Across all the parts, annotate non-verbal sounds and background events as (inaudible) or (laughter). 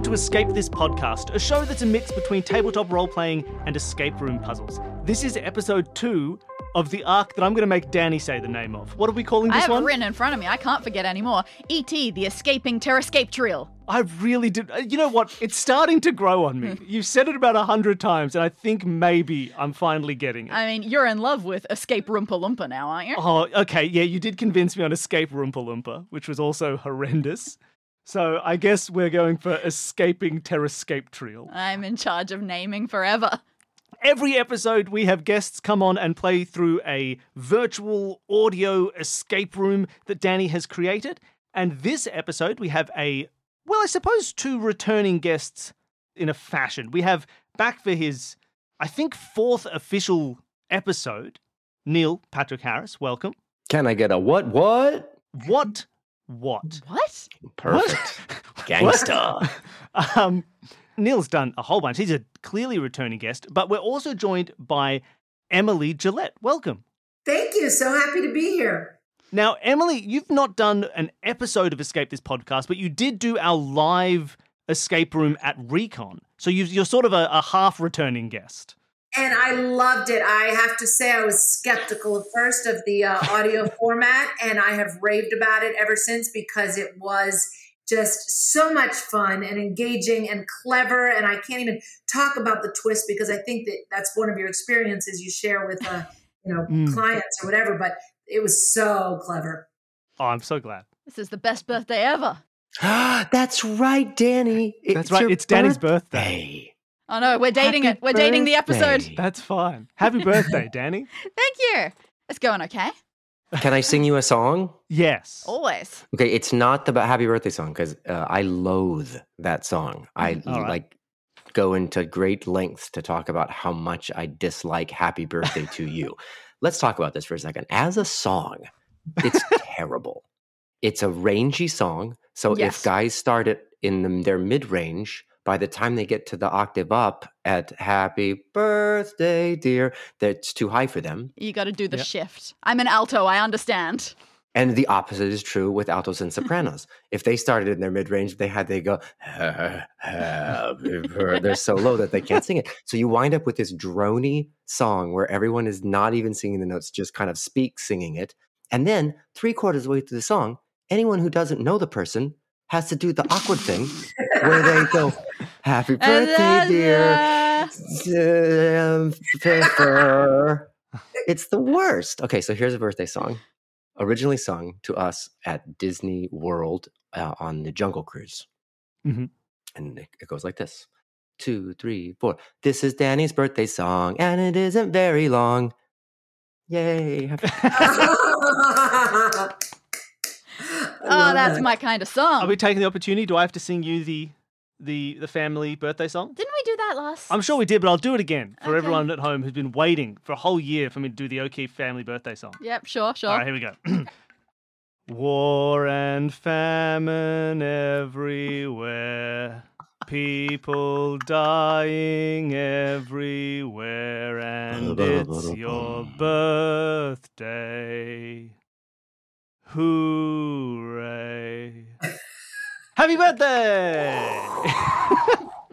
welcome to Escape This Podcast, a show that's a mix between tabletop role playing and escape room puzzles. This is episode two of the arc that I'm going to make Dani say the name of. What are we calling this one? I have one? it written in front of me. I can't forget anymore. E.T. the Escaping Terrascape Trio. I really did. uh, You know what? It's starting to grow on me. (laughs) You've said it about a hundred times, and I think maybe I'm finally getting it. I mean, you're in love with Escape Roompa Loompa now, aren't you? Oh, okay. Yeah, you did convince me on Escape Roompa Loompa, which was also horrendous. So I guess we're going for Escaping Terrascape Trio. I'm in charge of naming forever. Every episode, we have guests come on and play through a virtual audio escape room that Dani has created. And this episode, we have a, well, I suppose two returning guests in a fashion. We have back for his, I think, fourth official episode, Neil Patrick Harris. Welcome. Can I get a what? What? What? What? What? Perfect. What? (laughs) Gangsta. (laughs) um, Neil's done a whole bunch. He's a clearly returning guest, but we're also joined by Emily Gillette. Welcome. Thank you. So happy to be here. Now, Emily, you've not done an episode of Escape This podcast, but you did do our live escape room at Recon. So you you're sort of a, a half returning guest. And I loved it. I have to say, I was skeptical at first of the uh, (laughs) audio format, and I have raved about it ever since because it was just so much fun and engaging and clever. And I can't even talk about the twist because I think that that's one of your experiences you share with, uh, you know, (laughs) Mm. clients or whatever. But it was so clever. Oh, I'm so glad. This is the best birthday ever. (gasps) That's right, Dani. That's right. your It's Dani's birthday. birthday. Oh no, we're dating Happy it. We're dating the episode. That's fine. Happy (laughs) birthday, Dani. Thank you. It's going okay. Can I sing you a song? Yes. Always. Okay, it's not the happy birthday song because uh, I loathe that song. I All right. like go into great lengths to talk about how much I dislike happy birthday to you. (laughs) Let's talk about this for a second. As a song, it's (laughs) terrible. It's a rangy song. So Yes. if guys start it in the, their mid range, by the time they get to the octave up at happy birthday, dear, that's too high for them. You got to do the Yep. shift. I'm an alto. I understand. And the opposite is true with altos and (laughs) sopranos. if they started in their mid range, they had they go, happy (laughs) birthday. they're so low that they can't sing it. So you wind up with this drony song where everyone is not even singing the notes, just kind of speak singing it. And then three quarters of the way through the song, anyone who doesn't know the person has to do the awkward thing where they go, (laughs) Happy birthday, dear. Pepper. It's the worst. Okay, so here's a birthday song. Originally sung to us at Disney World uh, on the Jungle Cruise. Mhm. And it, it goes like this two, three, four. This is Dani's birthday song, and it isn't very long. Yay. (laughs) (laughs) Happy- Oh, that's my kind of song. Are we taking the opportunity? Do I have to sing you the the the family birthday song? Didn't we do that last? I'm sure we did, but I'll do it again for Okay. everyone at home who's been waiting for a whole year for me to do the O'Keefe family birthday song. Yep, sure, sure. All right, here we go. (clears throat) War and famine everywhere, people dying everywhere, and it's your birthday. Hooray! Happy birthday! (laughs)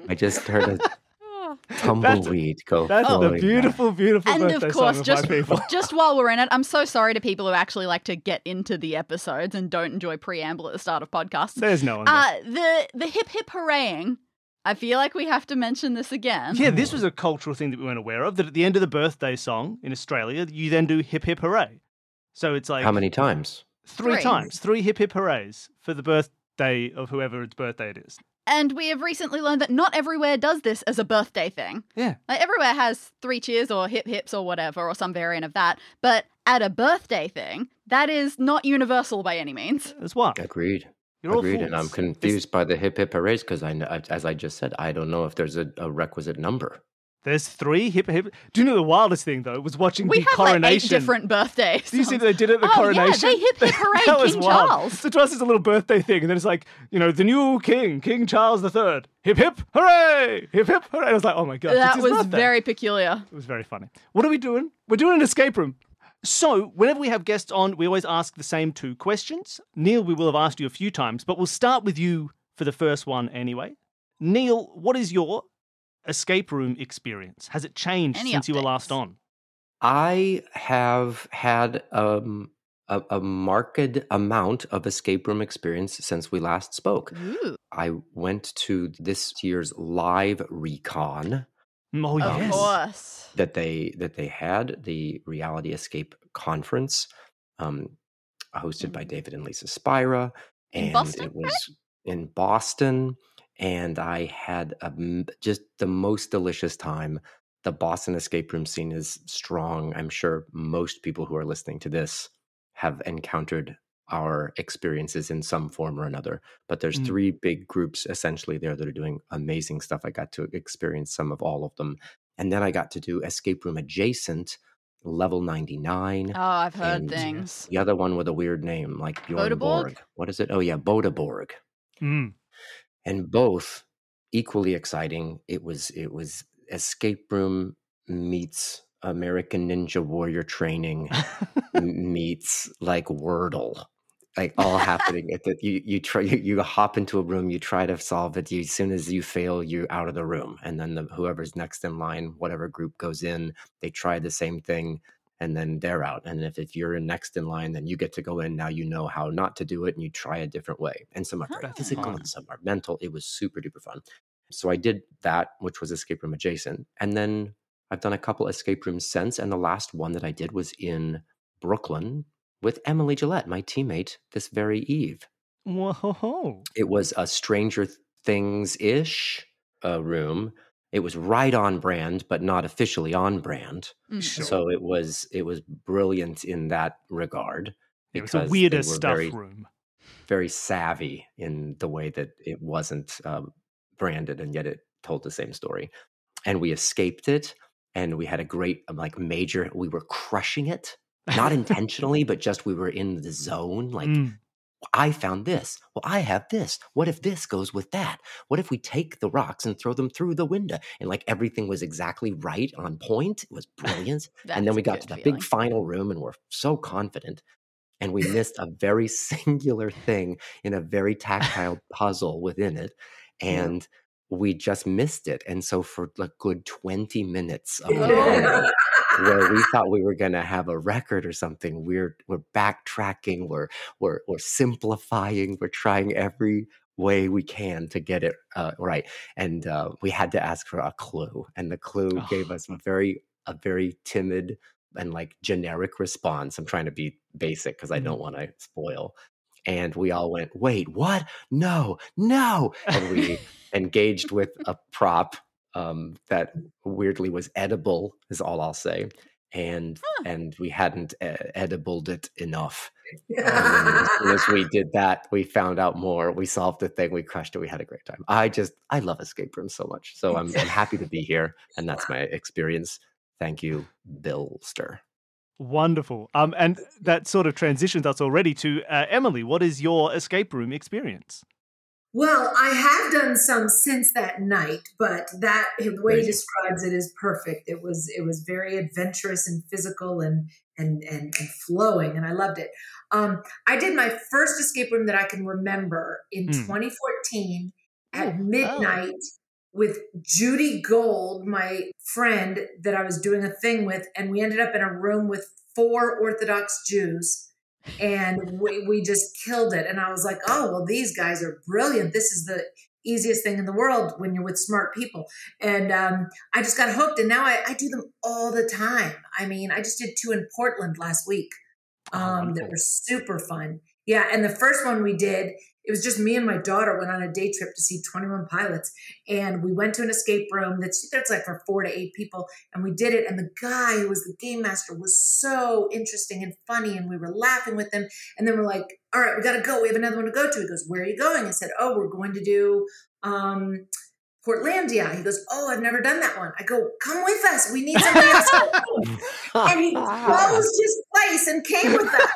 I just heard a Oh. (laughs) tumbleweed go. That's flowing the beautiful, beautiful And of course, just of just while we're in it, I'm so sorry to people who actually like to get into the episodes and don't enjoy preamble at the start of podcasts. There's no one. Uh, the the hip hip hooraying. I feel like we have to mention this again. Yeah, this was a cultural thing that we weren't aware of. That at the end of the birthday song in Australia, you then do hip hip hooray. So it's like How many times? Three, Three. times, three hip hip hoorays for the birthday of whoever its birthday it is. And we have recently learned that not everywhere does this as a birthday thing. Yeah. Like everywhere has three cheers or hip hips or whatever or some variant of that. But at a birthday thing, that is not universal by any means. As what? Agreed. You're all Agreed. And I'm fools. confused by the hip hip hoorays because I, kn- as I just said, I don't know if there's a, a requisite number. There's three hip hip. Do you know the wildest thing though? Was watching We the have like eight coronation. different birthdays. Do you see that they did it at the Oh, yeah, coronation? they hip hip (laughs) hooray That was King wild. Charles. So to us, it's a little birthday thing, and then it's like, you know, the new king, King Charles III. Hip hip hooray! Hip hip hooray! I was like, oh my god, that was birthday. very peculiar. It was very funny. What are we doing? We're doing an escape room. So, whenever we have guests on, we always ask the same two questions. Neil, we will have asked you a few times, but we'll start with you for the first one anyway. Neil, what is your escape room experience? Has it changed Any since you were last on? I have had um, a, a marked amount of escape room experience since we last spoke. Ooh, I went to this year's live recon Mm, Oh, of yes. course. that they that they had the Reality Escape conference, um, hosted by Mm. David and Lisa Spira, and Boston, it was in Boston. And I had a just the most delicious time. The Boston escape room scene is strong. I'm sure most people who are listening to this have encountered our experiences in some form or another. But there's Mm. three big groups essentially there that are doing amazing stuff. I got to experience some of all of them. And then I got to do escape room adjacent, level 99. Oh, I've heard things. The other one with a weird name, like Bjorn Bodeborg? Borg. What is it? Oh yeah, Boda Borg. Mm. And both equally exciting. It was it was escape room meets American Ninja Warrior training (laughs) meets like Wordle. Like all happening at the you you try you, you hop into a room you try to solve it you as soon as you fail you're out of the room and then the, whoever's next in line whatever group goes in they try the same thing and then they're out. And if, if you're next in line, then you get to go in. Now you know how not to do it and you try a different way. And some are very physical and some are mental. It was super duper fun. So I did that, which was escape room adjacent. And then I've done a couple escape rooms since. And the last one that I did was in Brooklyn with Emily Gillette, my teammate, this very eve. Whoa. It was a Stranger Things ish uh, room. It was right on brand, but not officially on brand. Mm. Sure. So it was it was brilliant in that regard. It was a because weirder stuff very, room. very savvy in the way that it wasn't um, branded, and yet it told the same story. And we escaped it, and we had a great um, like major. We were crushing it, not (laughs) intentionally, but just we were in the zone. Like Mm. I found this. Well, I have this. What if this goes with that? What if we take the rocks and throw them through the window? And like everything was exactly right on point. It was (laughs) brilliant. and then we got to the feeling. big final room and we're so confident. And we (laughs) missed a very singular thing in a very tactile (laughs) puzzle within it. Yeah. And we just missed it. And so for a good 20 minutes of the where we thought we were going to have a record or something. We're we're backtracking. We're we're we're simplifying. We're trying every way we can to get it uh, right. And uh, we had to ask for a clue, and the clue Oh. gave us a very a very timid and like generic response. I'm trying to be basic because I Mhm. don't want to spoil. And we all went, wait, what? No, no. And we (laughs) engaged with a prop um, that weirdly was edible, is all I'll say. And Huh. and we hadn't uh, edibled it enough. Then as soon as we (laughs) did that, we found out more. We solved the thing. We crushed it. We had a great time. I just I love escape rooms so much. So I'm, I'm happy to be here, and that's my experience. Thank you, Billster. Wonderful. Um, and that sort of transitions us already to uh, Emily. What is your escape room experience? Well, I have done some since that night, but that the way he describes it is perfect. It was it was very adventurous and physical and and and, and flowing, and I loved it. Um, I did my first escape room that I can remember in Mm. 2014 at Ooh, midnight with Judy Gold, my friend that I was doing a thing with, and we ended up in a room with four Orthodox Jews and we, we just killed it. And I was like, oh, well, these guys are brilliant. This is the easiest thing in the world when you're with smart people. And um, I just got hooked. And now I, I do them all the time. I mean, I just did two in Portland last week Oh, um, that were super fun. Yeah. And the first one we did, it was just me and my daughter went on a day trip to see 21 Pilots. And we went to an escape room that's, that's like for four to eight people and we did it and the guy who was the game master was so interesting and funny and we were laughing with him and then we're like all right we gotta go we have another one to go to. He goes where are you going? I said oh we're going to do um portlandia. He goes oh i've never done that one. I go come with us we need somebody (laughs) else and he (laughs) closed his place and came with us.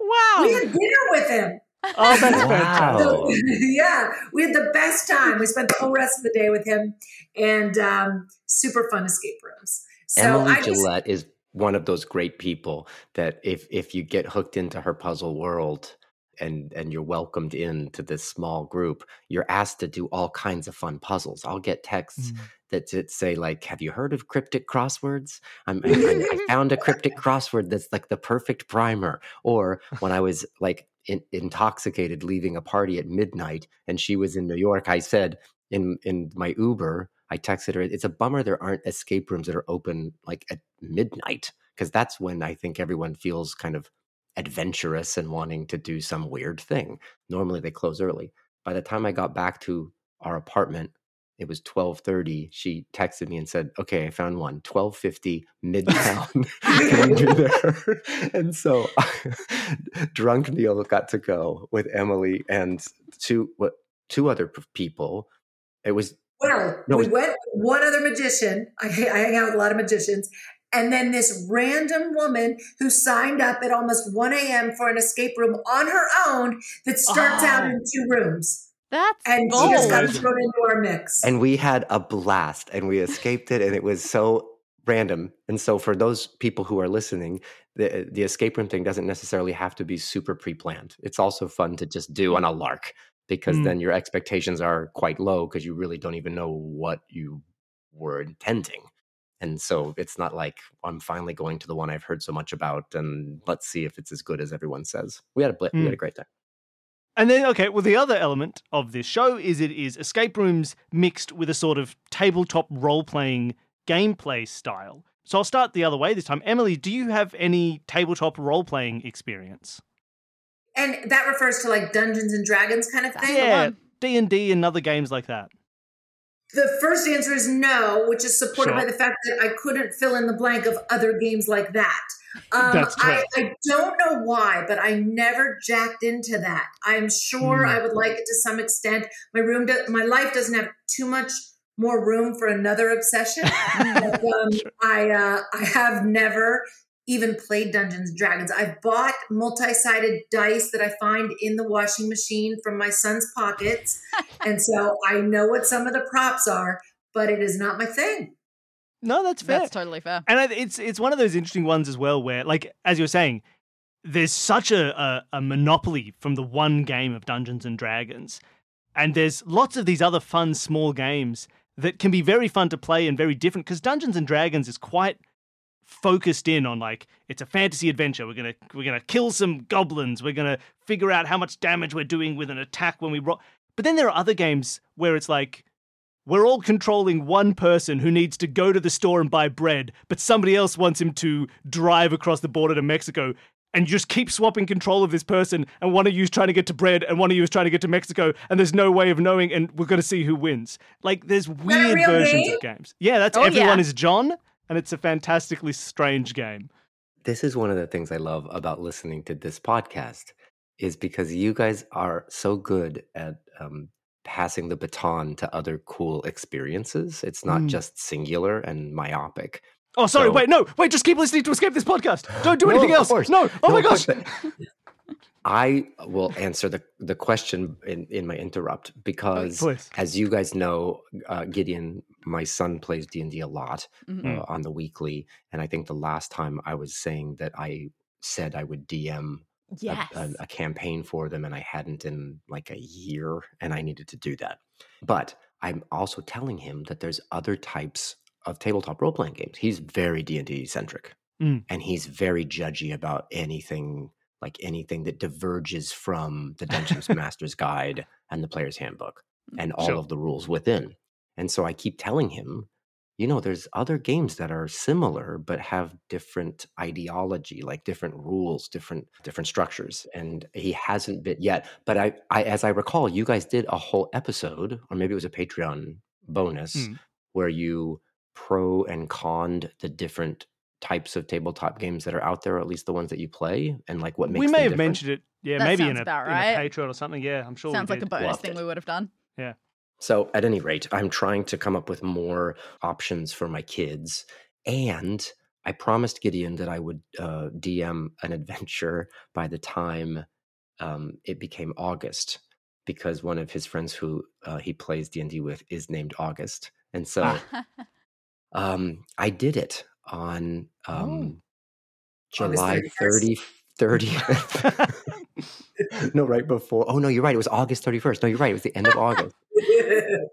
Wow. we had dinner with him Oh, that's Wow. fantastic. so, (laughs) yeah, we had the best time. We spent the whole rest of the day with him, and um, super fun escape rooms. So Emily I just, Gillette is one of those great people that if if you get hooked into her puzzle world, and and you're welcomed into this small group, you're asked to do all kinds of fun puzzles. I'll get texts Mm. that, that say like, "Have you heard of cryptic crosswords? I'm, I, I- I (laughs) found a cryptic crossword that's like the perfect primer." Or when I was like in, intoxicated leaving a party at midnight, and she was in New York, I said in in my Uber, I texted her, "It's a bummer there aren't escape rooms that are open like at midnight." Because that's when I think everyone feels kind of adventurous and wanting to do some weird thing. Normally they close early. By the time I got back to our apartment, it was 12:30. She texted me and said, "Okay, I found one. 12:50 (laughs) Midtown. (laughs) Can you (laughs) there?" and so drunk Neil got to go with Emily and two what two other people. It was Well, No, we it- went with one other magician. I, I hang out with a lot of magicians. And then this random woman who signed up at almost 1 a.m. for an escape room on her own that starts out Oh. in two rooms. That's And she just got thrown into our mix. and we had a blast and we escaped it and it was so random and so for those people who are listening the the escape room thing doesn't necessarily have to be super pre-planned it's also fun to just do on a lark because Mm. then your expectations are quite low because you really don't even know what you were intending and so it's not like i'm finally going to the one i've heard so much about and let's see if it's as good as everyone says we had a bl- we Mm. had a great time And then, okay, well, the other element of this show is it is escape rooms mixed with a sort of tabletop role playing gameplay style. So I'll start the other way this time. Emily, do you have any tabletop role playing experience? and that refers to like Dungeons and Dragons kind of That's thing. Yeah. D and D and other games like that. The first answer is no, which is supported Sure. by the fact that I couldn't fill in the blank of other games like that. Um, That's I, correct. I don't know why, but I never jacked into that. I'm sure Hmm. I would like it to some extent. My room, do, my life doesn't have too much more room for another obsession. (laughs) but, um, I, uh, I have never even played Dungeons and Dragons. I've bought multi-sided dice that I find in the washing machine from my son's pockets, (laughs) and so I know what some of the props are, but it is not my thing. No, that's fair. That's totally fair. And it's it's one of those interesting ones as well, where like as you were saying, there's such a, a a monopoly from the one game of Dungeons and Dragons, and there's lots of these other fun small games that can be very fun to play and very different because Dungeons and Dragons is quite focused in on like it's a fantasy adventure. We're gonna we're gonna kill some goblins. We're gonna figure out how much damage we're doing with an attack when we. But then there are other games where it's like we're all controlling one person who needs to go to the store and buy bread, but somebody else wants him to drive across the border to Mexico. And you just keep swapping control of this person, and one of you is trying to get to bread, and one of you is trying to get to Mexico, and there's no way of knowing, and we're going to see who wins. Like, there's weird versions game? of games. Yeah, that's Oh, everyone yeah. is John, and it's a fantastically strange game. this is one of the things I love about listening to this podcast is because you guys are so good at um, passing the baton to other cool experiences. It's not Mm. just singular and myopic. Oh, sorry, So- wait, no, wait, just keep listening to Escape this podcast. Don't do (laughs) anything of else. No, oh No, my gosh. (laughs) I will answer the, the question in, in my interrupt because Please. as you guys know, uh, Gideon, my son plays D and D a lot Mhm. uh, on the weekly, and I think the last time I was saying that I said I would DM a- a, a campaign for them, and I hadn't in like a year, and I needed to do that. But I'm also telling him that there's other types of tabletop role playing games. He's very D and D centric, Mm. and he's very judgy about anything like anything that diverges from the Dungeons (laughs) Master's Guide and the Player's Handbook and all Sure. of the rules within. And so I keep telling him, you know, there's other games that are similar but have different ideology, like different rules, different different structures. And he hasn't been yet. But I, I as I recall, you guys did a whole episode, or maybe it was a Patreon bonus, Mm. where you pro and conned the different types of tabletop games that are out there, or at least the ones that you play, and like what makes we them may have different. mentioned it. Yeah, That maybe in a, about in a. Patreon or something. Yeah, I'm sure. we Sounds like a did. bonus Loved thing it. we would have done. So, at any rate, I'm trying to come up with more options for my kids. And I promised Gideon that I would uh, DM an adventure by the time um, it became August, because one of his friends who uh, he plays D&D with is named August. And so (laughs) um, I did it on um, August July 31st. 30, 30th. no, right before. Oh no, you're right. It was August 31st. No, you're right. It was the end of August. (laughs)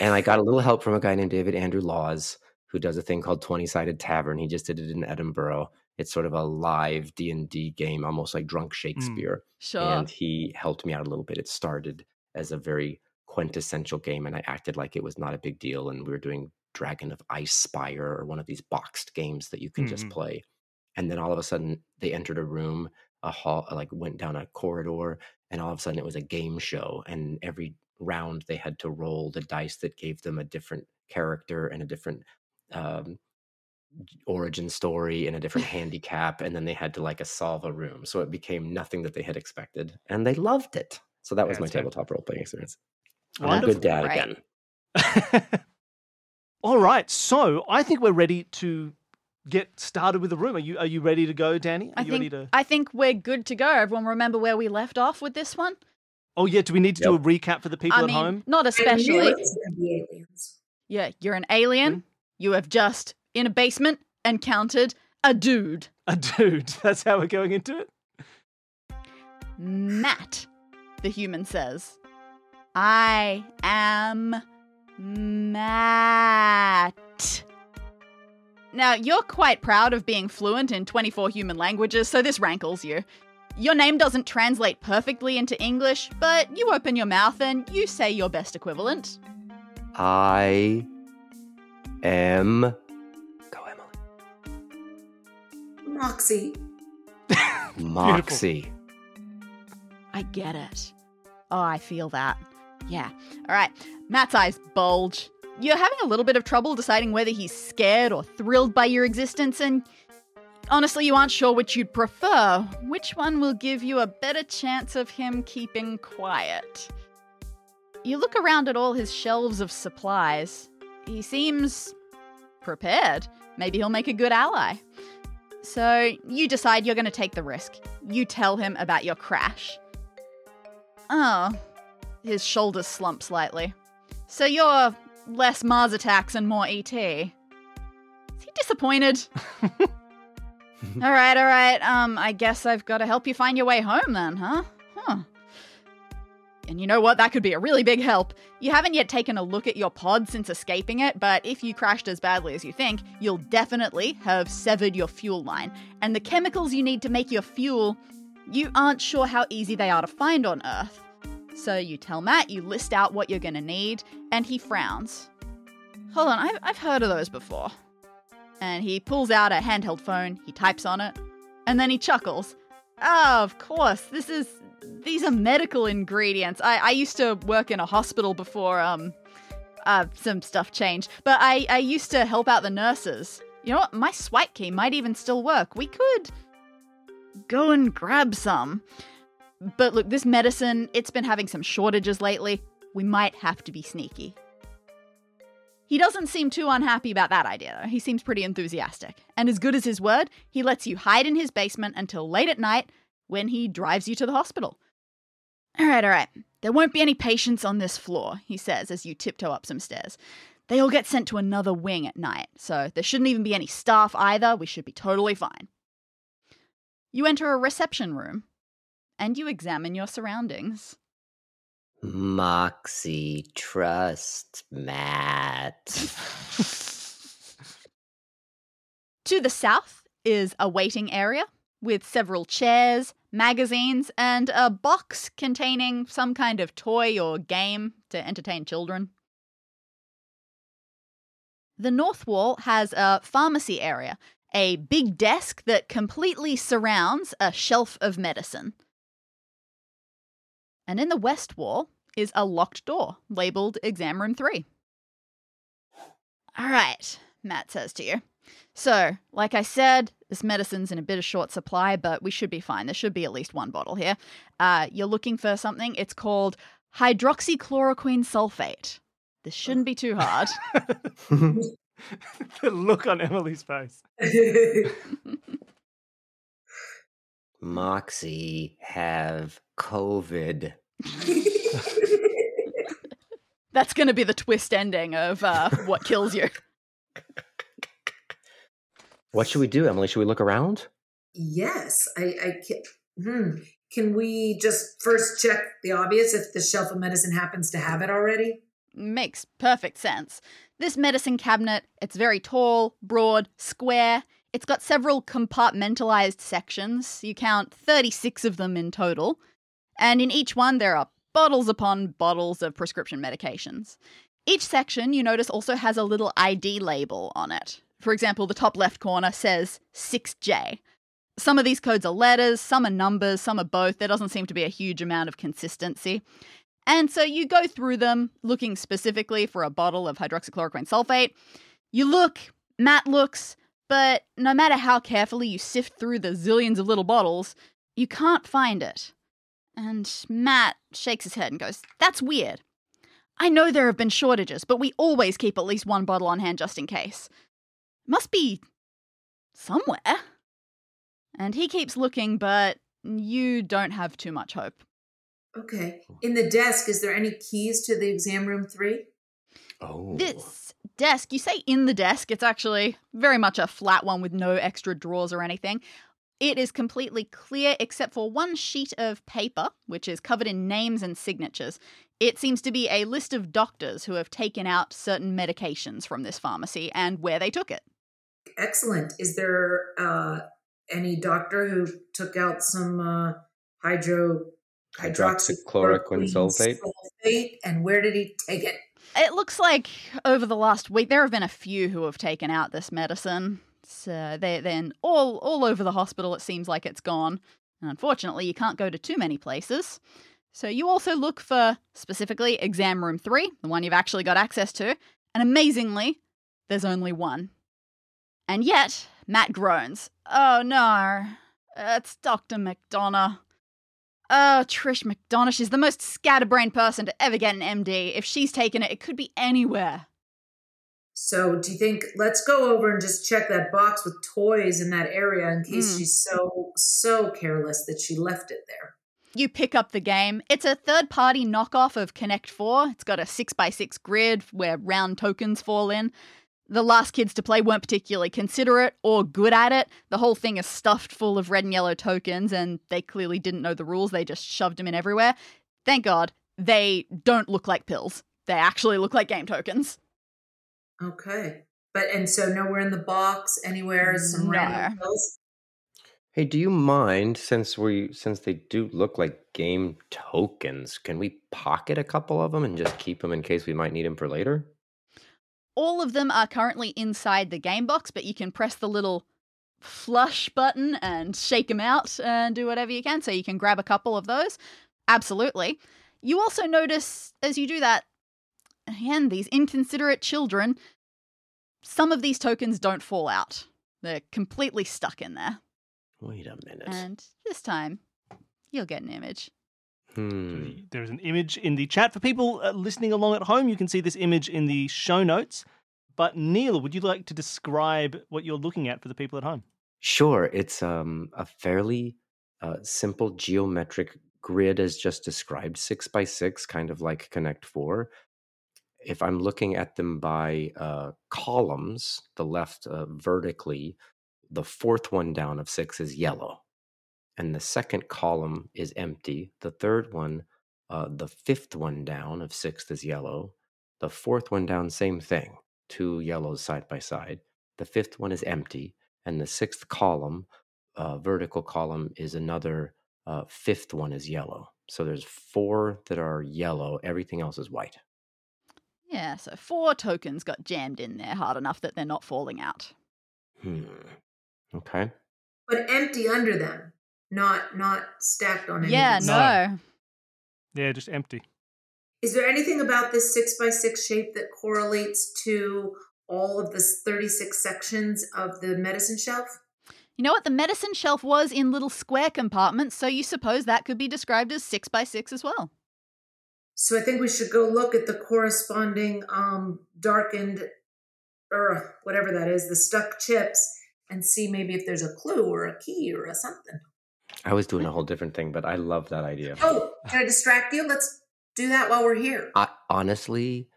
and I got a little help from a guy named David Andrew Laws, who does a thing called 20 Sided Tavern. He just did it in Edinburgh. It's sort of a live D and D game, almost like Drunk Shakespeare. Sure. And he helped me out a little bit. It started as a very quintessential game, and I acted like it was not a big deal. And we were doing Dragon of Ice Spire or one of these boxed games that you can just Mhm. play. And then all of a sudden, they entered a room, a hall, like went down a corridor, and all of a sudden it was a game show. And every round they had to roll the dice that gave them a different character and a different um, origin story and a different (laughs) handicap. And then they had to like a solve a room. So it became nothing that they had expected, and they loved it. So that was my Fantastic. tabletop role playing experience. I'm a good dad Great. again. (laughs) All right, so I think we're ready to get started with the room. Are you are you ready to go, Dani? Are I you ready think to? I think we're good to go. Everyone remember where we left off with this one? Oh yeah, do we need to do a recap for the people I at mean, home? not especially. it was gonna be aliens. Yeah, you're an alien. Hmm? You have just in a basement encountered a dude. A dude. (laughs) That's how we're going into it. Matt, the human says. I am Matt. Now, you're quite proud of being fluent in 24 human languages, so this rankles you. Your name doesn't translate perfectly into English, but you open your mouth and you say your best equivalent. I am. Go, Emily. Moxie. (laughs) Moxie. I get it. Oh, I feel that. Yeah. All right. Matt's eyes bulge. You're having a little bit of trouble deciding whether he's scared or thrilled by your existence, and honestly, you aren't sure which you'd prefer. Which one will give you a better chance of him keeping quiet? You look around at all his shelves of supplies. He seems prepared. Maybe he'll make a good ally. So you decide you're going to take the risk. You tell him about your crash. Oh, his shoulders slump slightly. So you're less Mars attacks and more ET. Is he disappointed? (laughs) all right, all right. Um, I guess I've got to help you find your way home then, huh? Huh. And you know what? That could be a really big help. You haven't yet taken a look at your pod since escaping it, but if you crashed as badly as you think, you'll definitely have severed your fuel line. And the chemicals you need to make your fuel, you aren't sure how easy they are to find on Earth. So you tell Matt, you list out what you're gonna need, and he frowns. Hold on, I've, I've heard of those before. And he pulls out a handheld phone, he types on it, and then he chuckles. Oh, of course, this is. These are medical ingredients. I, I used to work in a hospital before, um, uh, some stuff changed. But I, I used to help out the nurses. You know what? My swipe key might even still work. We could go and grab some. But look, this medicine, it's been having some shortages lately. We might have to be sneaky. He doesn't seem too unhappy about that idea, though. He seems pretty enthusiastic. And as good as his word, he lets you hide in his basement until late at night when he drives you to the hospital. All right, all right. There won't be any patients on this floor, he says as you tiptoe up some stairs. They all get sent to another wing at night, so there shouldn't even be any staff either. We should be totally fine. You enter a reception room and you examine your surroundings. Moxie, trust Matt. (laughs) To the south is a waiting area with several chairs, magazines, and a box containing some kind of toy or game to entertain children. The north wall has a pharmacy area, a big desk that completely surrounds a shelf of medicine. And in the west wall is a locked door labeled Exam Room 3. All right, Matt says to you. So, like I said, this medicine's in a bit of short supply, but we should be fine. There should be at least one bottle here. Uh, you're looking for something. It's called hydroxychloroquine sulfate. This shouldn't be too hard. (laughs) (laughs) the look on Emily's face. (laughs) Moxie have COVID. (laughs) That's going to be the twist ending of uh, what kills you. What should we do, Emily? Should we look around? yes, I, I can. Hmm. can we just first check the obvious if the shelf of medicine happens to have it already? Makes perfect sense. This medicine cabinet, it's very tall, broad, square. It's got several compartmentalized sections. You count 36 of them in total. And in each one, there are bottles upon bottles of prescription medications. Each section, you notice, also has a little ID label on it. For example, the top left corner says 6J. Some of these codes are letters, some are numbers, some are both. There doesn't seem to be a huge amount of consistency. And so you go through them looking specifically for a bottle of hydroxychloroquine sulfate. You look, Matt looks, but no matter how carefully you sift through the zillions of little bottles, you can't find it. And Matt shakes his head and goes, That's weird. I know there have been shortages, but we always keep at least one bottle on hand just in case. Must be somewhere. And he keeps looking, but you don't have too much hope. Okay. In the desk, is there any keys to the exam room three? Oh. This desk, you say in the desk, it's actually very much a flat one with no extra drawers or anything. It is completely clear except for one sheet of paper, which is covered in names and signatures. It seems to be a list of doctors who have taken out certain medications from this pharmacy and where they took it. Excellent. Is there uh, any doctor who took out some uh, hydro hydroxychloroquine sulfate? sulfate? And where did he take it? It looks like over the last week there have been a few who have taken out this medicine. So uh, they're then all all over the hospital. It seems like it's gone. And unfortunately, you can't go to too many places. So you also look for specifically exam room three, the one you've actually got access to. And amazingly, there's only one. And yet, Matt groans. Oh no, it's Dr. McDonough. Oh, Trish McDonough, she's the most scatterbrained person to ever get an MD. If she's taken it, it could be anywhere. So, do you think let's go over and just check that box with toys in that area in case Mm. she's so so careless that she left it there? You pick up the game. It's a third party knockoff of Connect 4. It's got a 6x6 grid where round tokens fall in. The last kids to play weren't particularly considerate or good at it. The whole thing is stuffed full of red and yellow tokens, and they clearly didn't know the rules. They just shoved them in everywhere. Thank God they don't look like pills. They actually look like game tokens. Okay. But and so nowhere in the box, anywhere, some random No. pills. Hey, do you mind since we since they do look like game tokens, can we pocket a couple of them and just keep them in case we might need them for later? All of them are currently inside the game box, but you can press the little flush button and shake them out and do whatever you can. So you can grab a couple of those. Absolutely. You also notice as you do that, again, these inconsiderate children, some of these tokens don't fall out. They're completely stuck in there. Wait a minute. And this time, you'll get an image. hmm. There's an image in the chat for people uh, listening along at home. You can see this image in the show notes. But Neil, would you like to describe what you're looking at for the people at home? Sure, it's um, a fairly uh, simple geometric grid as just described, six by six, kind of like Connect Four. If I'm looking at them by uh, columns, the left uh, vertically, the fourth one down of six is yellow, and the second column is empty. The third one, uh, the fifth one down of sixth is yellow. The fourth one down, same thing, two yellows side by side. The fifth one is empty and the sixth column, uh, vertical column, is another uh, fifth one is yellow. So there's four that are yellow. Everything else is white. Yeah, so four tokens got jammed in there hard enough that they're not falling out. Hmm. Okay. But empty under them. Not not stacked on any Yeah, no. Yeah, just empty. Is there anything about this six by six shape that correlates to all of the 36 sections of the medicine shelf? You know what? The medicine shelf was in little square compartments, so you suppose that could be described as six by six as well. So I think we should go look at the corresponding um, darkened, or whatever that is, the stuck chips, and see maybe if there's a clue or a key or a something. I was doing a whole different thing, but I love that idea. Oh, can I distract you? Let's do that while we're here. I, honestly,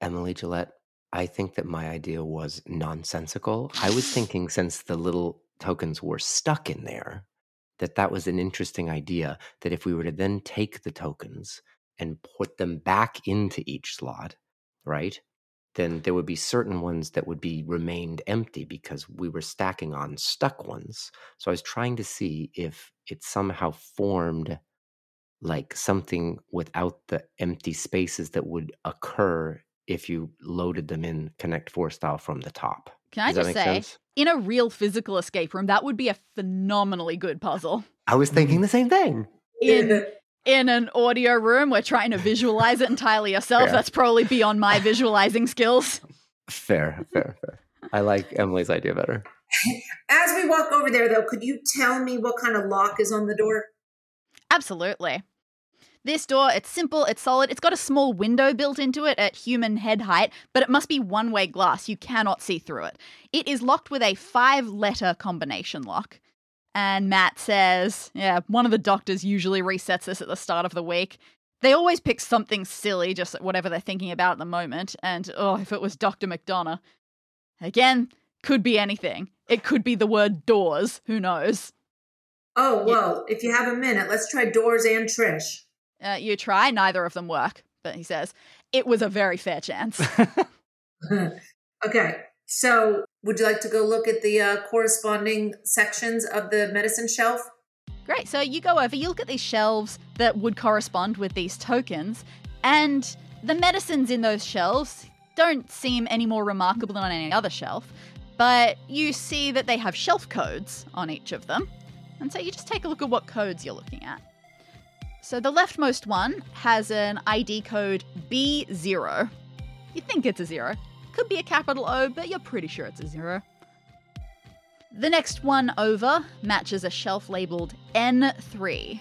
Emily Gillette, I think that my idea was nonsensical. I was thinking since the little tokens were stuck in there, that that was an interesting idea. That if we were to then take the tokens and put them back into each slot, right? Then there would be certain ones that would be remained empty because we were stacking on stuck ones. So I was trying to see if it somehow formed like something without the empty spaces that would occur if you loaded them in Connect Four style from the top. Can I just say, sense? in a real physical escape room, that would be a phenomenally good puzzle. I was thinking the same thing. In in an audio room, we're trying to visualize it entirely yourself. Fair. That's probably beyond my (laughs) visualizing skills. Fair, fair, fair. I like Emily's idea better. As we walk over there, though, could you tell me what kind of lock is on the door? Absolutely. This door, it's simple, it's solid, it's got a small window built into it at human head height, but it must be one way glass. You cannot see through it. It is locked with a five letter combination lock. And Matt says, yeah, one of the doctors usually resets this at the start of the week. They always pick something silly, just whatever they're thinking about at the moment. And oh, if it was Dr. McDonough. Again, could be anything. It could be the word doors. Who knows? Oh, well, if you have a minute, let's try Doors and Trish. Uh, you try, neither of them work. But he says, it was a very fair chance. (laughs) (laughs) okay, so would you like to go look at the uh, corresponding sections of the medicine shelf? Great. So you go over, you look at these shelves that would correspond with these tokens, and the medicines in those shelves don't seem any more remarkable than on any other shelf, but you see that they have shelf codes on each of them. And so you just take a look at what codes you're looking at. So the leftmost one has an ID code B0. You think it's a zero. Could be a capital O, but you're pretty sure it's a zero. The next one over matches a shelf labeled N3.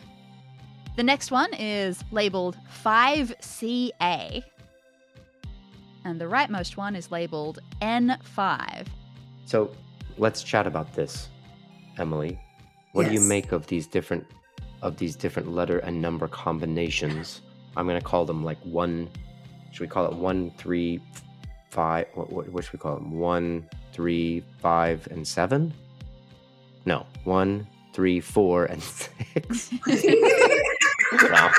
The next one is labeled 5CA. And the rightmost one is labeled N5. So let's chat about this, Emily. What do you make of these different of these different letter and number combinations? I'm gonna call them like one. Should we call it one, three, five? What, what, what should we call them? One, three, five, and seven? No, one, three, four, and (laughs) six. (laughs) wow,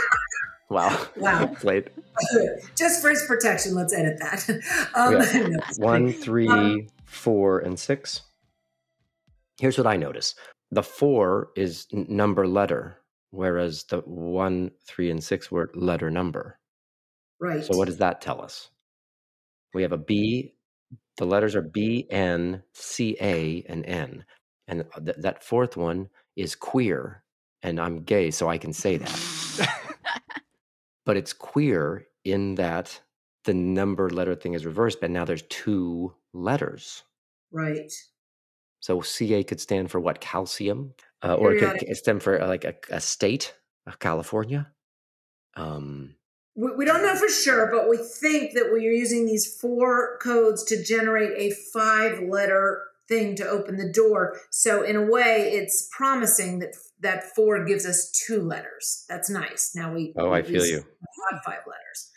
wow, Wow. (laughs) Played Just for his protection, let's edit that. Um, Yeah. no, one, three, four, and six. Here's what I notice: the four is number letter, whereas the one, three, and six were letter number. Right. So what does that tell us? We have a B. The letters are B, N, C, A, and N, and th- that fourth one is queer, and I'm gay, so I can say that. but it's queer in that the number letter thing is reversed, but now there's two letters. Right. So CA could stand for what? Calcium, uh, or it could stand for uh, like a, a state of California. Um, We, we don't know for sure, but we think that we are using these four codes to generate a five letter thing to open the door. So in a way, it's promising that that four gives us two letters. That's nice. Now we oh, I feel you. have five letters.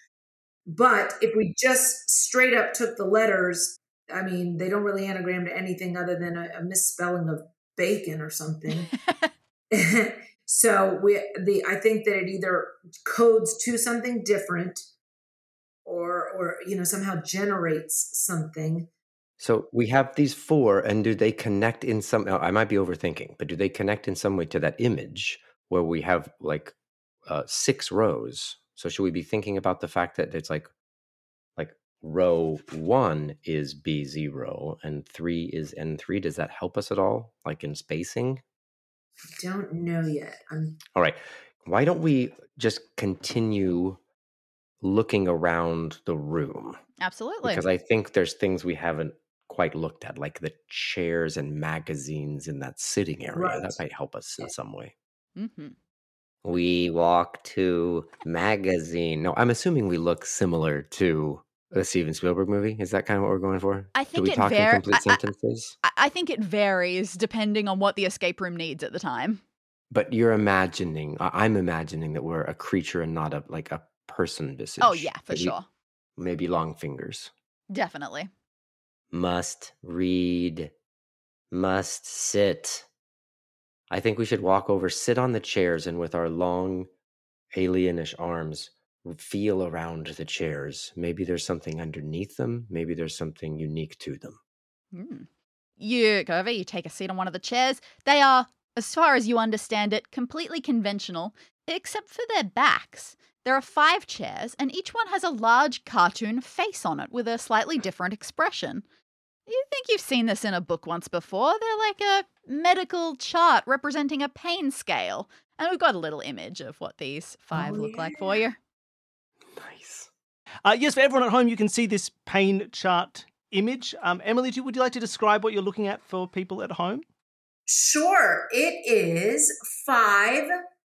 But if we just straight up took the letters, I mean, they don't really anagram to anything other than a, a misspelling of bacon or something. (laughs) (laughs) so we the I think that it either codes to something different or or you know somehow generates something. So we have these four, and do they connect in some? I might be overthinking, but do they connect in some way to that image where we have like uh, six rows? So should we be thinking about the fact that it's like, like row one is B zero and three is N three? Does that help us at all, like in spacing? I don't know yet. I'm All right. Why don't we just continue looking around the room? Absolutely. because I think there's things we haven't quite looked at, like the chairs and magazines in that sitting area. Right. That might help us in some way. hmm We walk to magazine. No, I'm assuming we look similar to a Steven Spielberg movie. Is that kind of what we're going for? I Do think we it talk in complete I- I- sentences? I, I think it varies depending on what the escape room needs at the time. but you're imagining. I'm imagining that we're a creature and not a like a person visage. Oh, yeah, for we- sure. Maybe long fingers. Definitely. Must read. Must sit. I think we should walk over, sit on the chairs, and with our long, alienish arms, feel around the chairs. Maybe there's something underneath them. Maybe there's something unique to them. Mm. You go over, you take a seat on one of the chairs. They are, as far as you understand it, completely conventional, except for their backs. There are five chairs, and each one has a large cartoon face on it with a slightly different expression. You think you've seen this in a book once before? They're like a medical chart representing a pain scale. And we've got a little image of what these five Oh, look like for you. Uh, yes, for everyone at home, you can see this pain chart image. Um, Emily, would you like to describe what you're looking at for people at home? Sure, it is five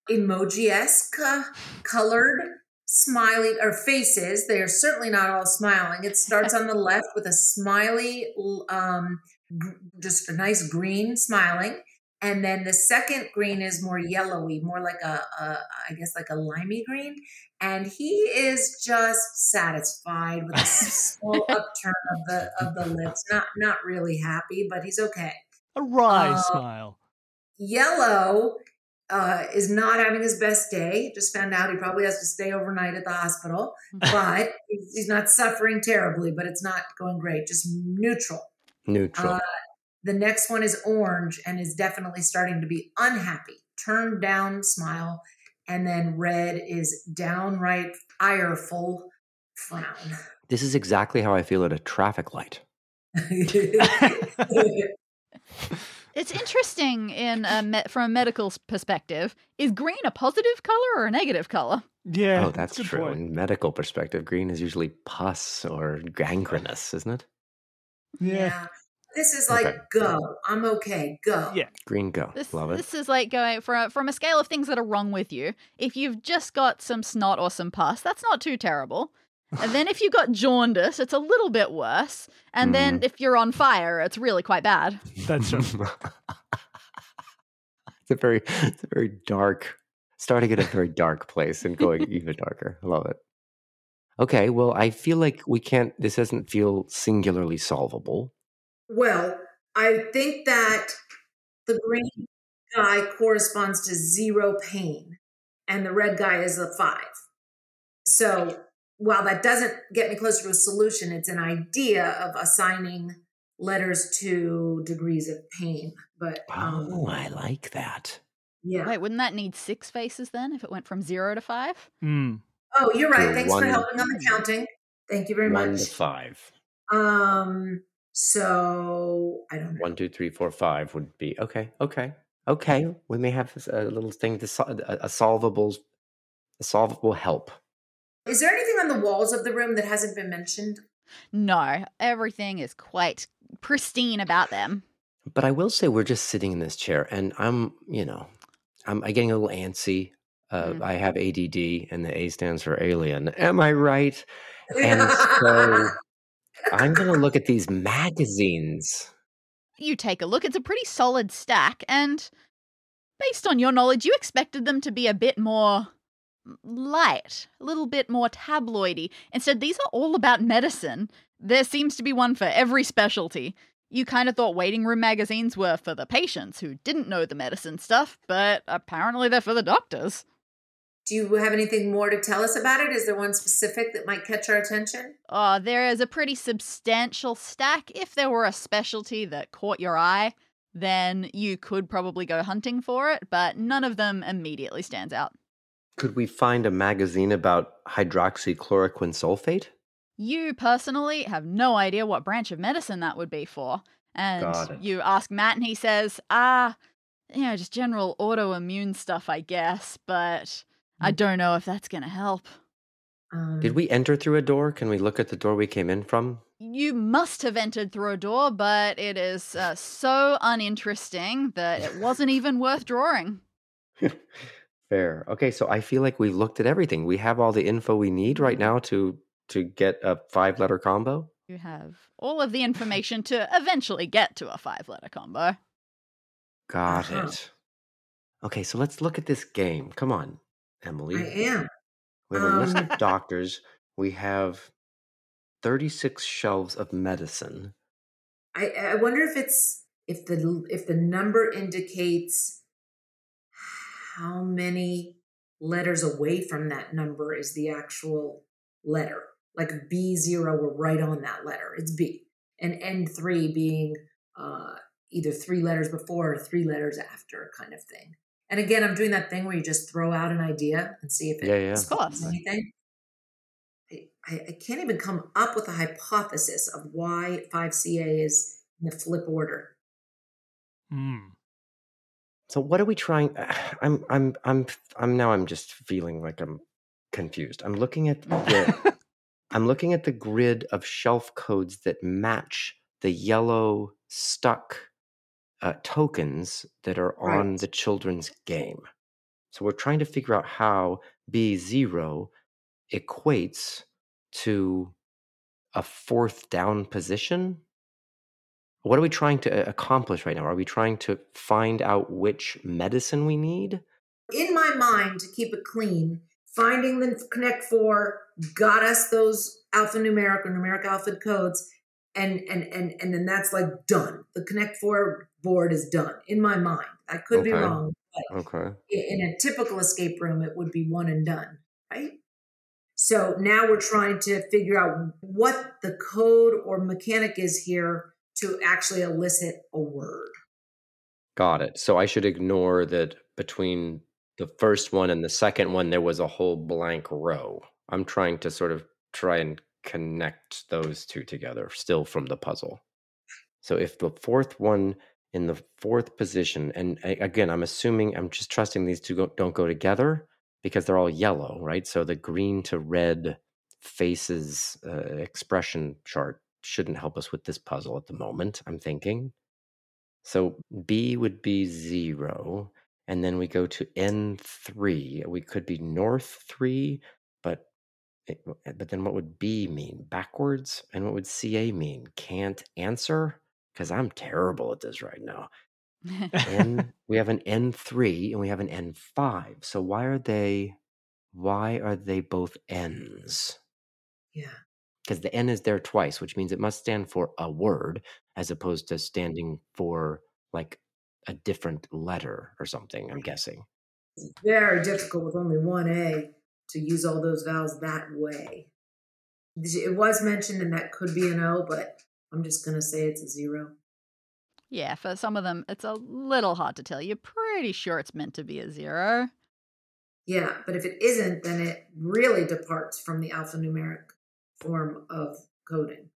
emoji-esque uh, colored smiley or faces. They are certainly not all smiling. It starts on the left with a smiley, um, g- just a nice green smiling, and then the second green is more yellowy, more like a, a I guess like a limey green. And he is just satisfied with a (laughs) small upturn of the of the lips. Not not really happy, but he's okay A wry Uh, smile. Yellow uh, is not having his best day. Just found out he probably has to stay overnight at the hospital, (laughs) but he's, he's not suffering terribly, but it's not going great, just neutral. Neutral. Uh, the next one is orange and is definitely starting to be unhappy. Turned down smile. And then red is downright ireful frown. this is exactly how I feel at a traffic light. (laughs) (laughs) It's interesting in a me- from a medical perspective. Is green a positive color or a negative color? Yeah. oh, that's a true. point. In medical perspective, green is usually pus or gangrenous, isn't it? Yeah. This is like Okay. go. I'm okay. Go. Yeah. Green go. This, Love it. this is like going from from a scale of things that are wrong with you. If you've just got some snot or some pus, that's not too terrible. And then if you've got jaundice, it's a little bit worse. And hmm. then if you're on fire, it's really quite bad. That's true. (laughs) it's a very, it's a very dark, starting at a very dark place and going (laughs) even darker. I love it. Okay, well, I feel like we can't. This doesn't feel singularly solvable. Well, I think that the green guy corresponds to zero pain, and the red guy is a five. So while that doesn't get me closer to a solution, it's an idea of assigning letters to degrees of pain. But um, Oh, I like that. yeah. Wait, wouldn't that need six faces then if it went from zero to five? Mm. Oh, you're right. Thanks one- for helping on the counting. Thank you very One much. to five. Um. So I don't know. One, two, three, four, five would be okay. Okay. Okay. We may have a little thing to sol- a, a solvable, a solvable help. Is there anything on the walls of the room that hasn't been mentioned? No, everything is quite pristine about them. But I will say we're just sitting in this chair, and I'm, you know, I'm, I'm getting a little antsy. Uh, Mm. I have ADD, and the A stands for alien. Am I right? (laughs) And so I'm going to look at these magazines. You take a look, it's a pretty solid stack, and based on your knowledge, you expected them to be a bit more light, a little bit more tabloidy. Instead, these are all about medicine. There seems to be one for every specialty. You kind of thought waiting room magazines were for the patients who didn't know the medicine stuff, but apparently they're for the doctors. Do you have anything more to tell us about it? Is there one specific that might catch our attention? Oh, there is a pretty substantial stack. If there were a specialty that caught your eye, then you could probably go hunting for it, but none of them immediately stands out. Could we find a magazine about hydroxychloroquine sulfate? You personally have no idea what branch of medicine that would be for. And you ask Matt, and he says, ah, you know, just general autoimmune stuff, I guess, but I don't know if that's going to help. Um, Did we enter through a door? Can we look at the door we came in from? You must have entered through a door, but it is uh, so uninteresting that it wasn't (laughs) even worth drawing. Fair. Okay, so I feel like we've looked at everything. We have all the info we need right now to to get a five letter combo. You have all of the information to eventually get to a five letter combo. Got Uh-huh. it. Okay, so let's look at this game. Come on, I Emily. am. We have a list Um, of (laughs) doctors. We have 36 shelves of medicine. I, I wonder if it's if the if the number indicates how many letters away from that number is the actual letter. Like B0, we're right on that letter. It's B. And N3 being uh, either three letters before or three letters after, kind of thing. And again, I'm doing that thing where you just throw out an idea and see if it Yeah, yeah. Of course. anything. I, I I can't even come up with a hypothesis of why 5CA is in the flip order. Hmm. So what are we trying? (sighs) I'm I'm I'm I'm now I'm just feeling like I'm confused. I'm looking at the (laughs) I'm looking at the grid of shelf codes that match the yellow stuck uh, tokens that are on Right. the children's game. So we're trying to figure out how B0 equates to a fourth down position. What are we trying to uh, accomplish right now? Are we trying to find out which medicine we need? In my mind, to keep it clean, finding the Connect Four got us those alphanumeric or numeric alphabet codes, and and and and then that's like done. The Connect Four board is done in my mind. I could be wrong, but Okay. in a typical escape room, it would be one and done, right? So now we're trying to figure out what the code or mechanic is here to actually elicit a word. Got it. So I should ignore that between the first one and the second one, there was a whole blank row. I'm trying to sort of try and connect those two together still from the puzzle. So if the fourth one in the fourth position, and again, I'm assuming, I'm just trusting these two don't go together because they're all yellow, right? So the green to red faces uh, expression chart shouldn't help us with this puzzle at the moment, I'm thinking. So B would be zero, and then we go to N3. We could be north three, but it, but then what would B mean? Backwards? And what would CA mean? Can't answer? Because I'm terrible at this right now. (laughs) N we have an N3 and we have an N5. So why are they why are they both N's? Yeah. Because the N is there twice, which means it must stand for a word as opposed to standing for like a different letter or something, I'm guessing. It's very difficult with only one A to use all those vowels that way. It was mentioned and that could be an O, but I'm just going to say it's a zero. yeah, for some of them, it's a little hard to tell. You're pretty sure it's meant to be a zero. Yeah, but if it isn't, then it really departs from the alphanumeric form of coding.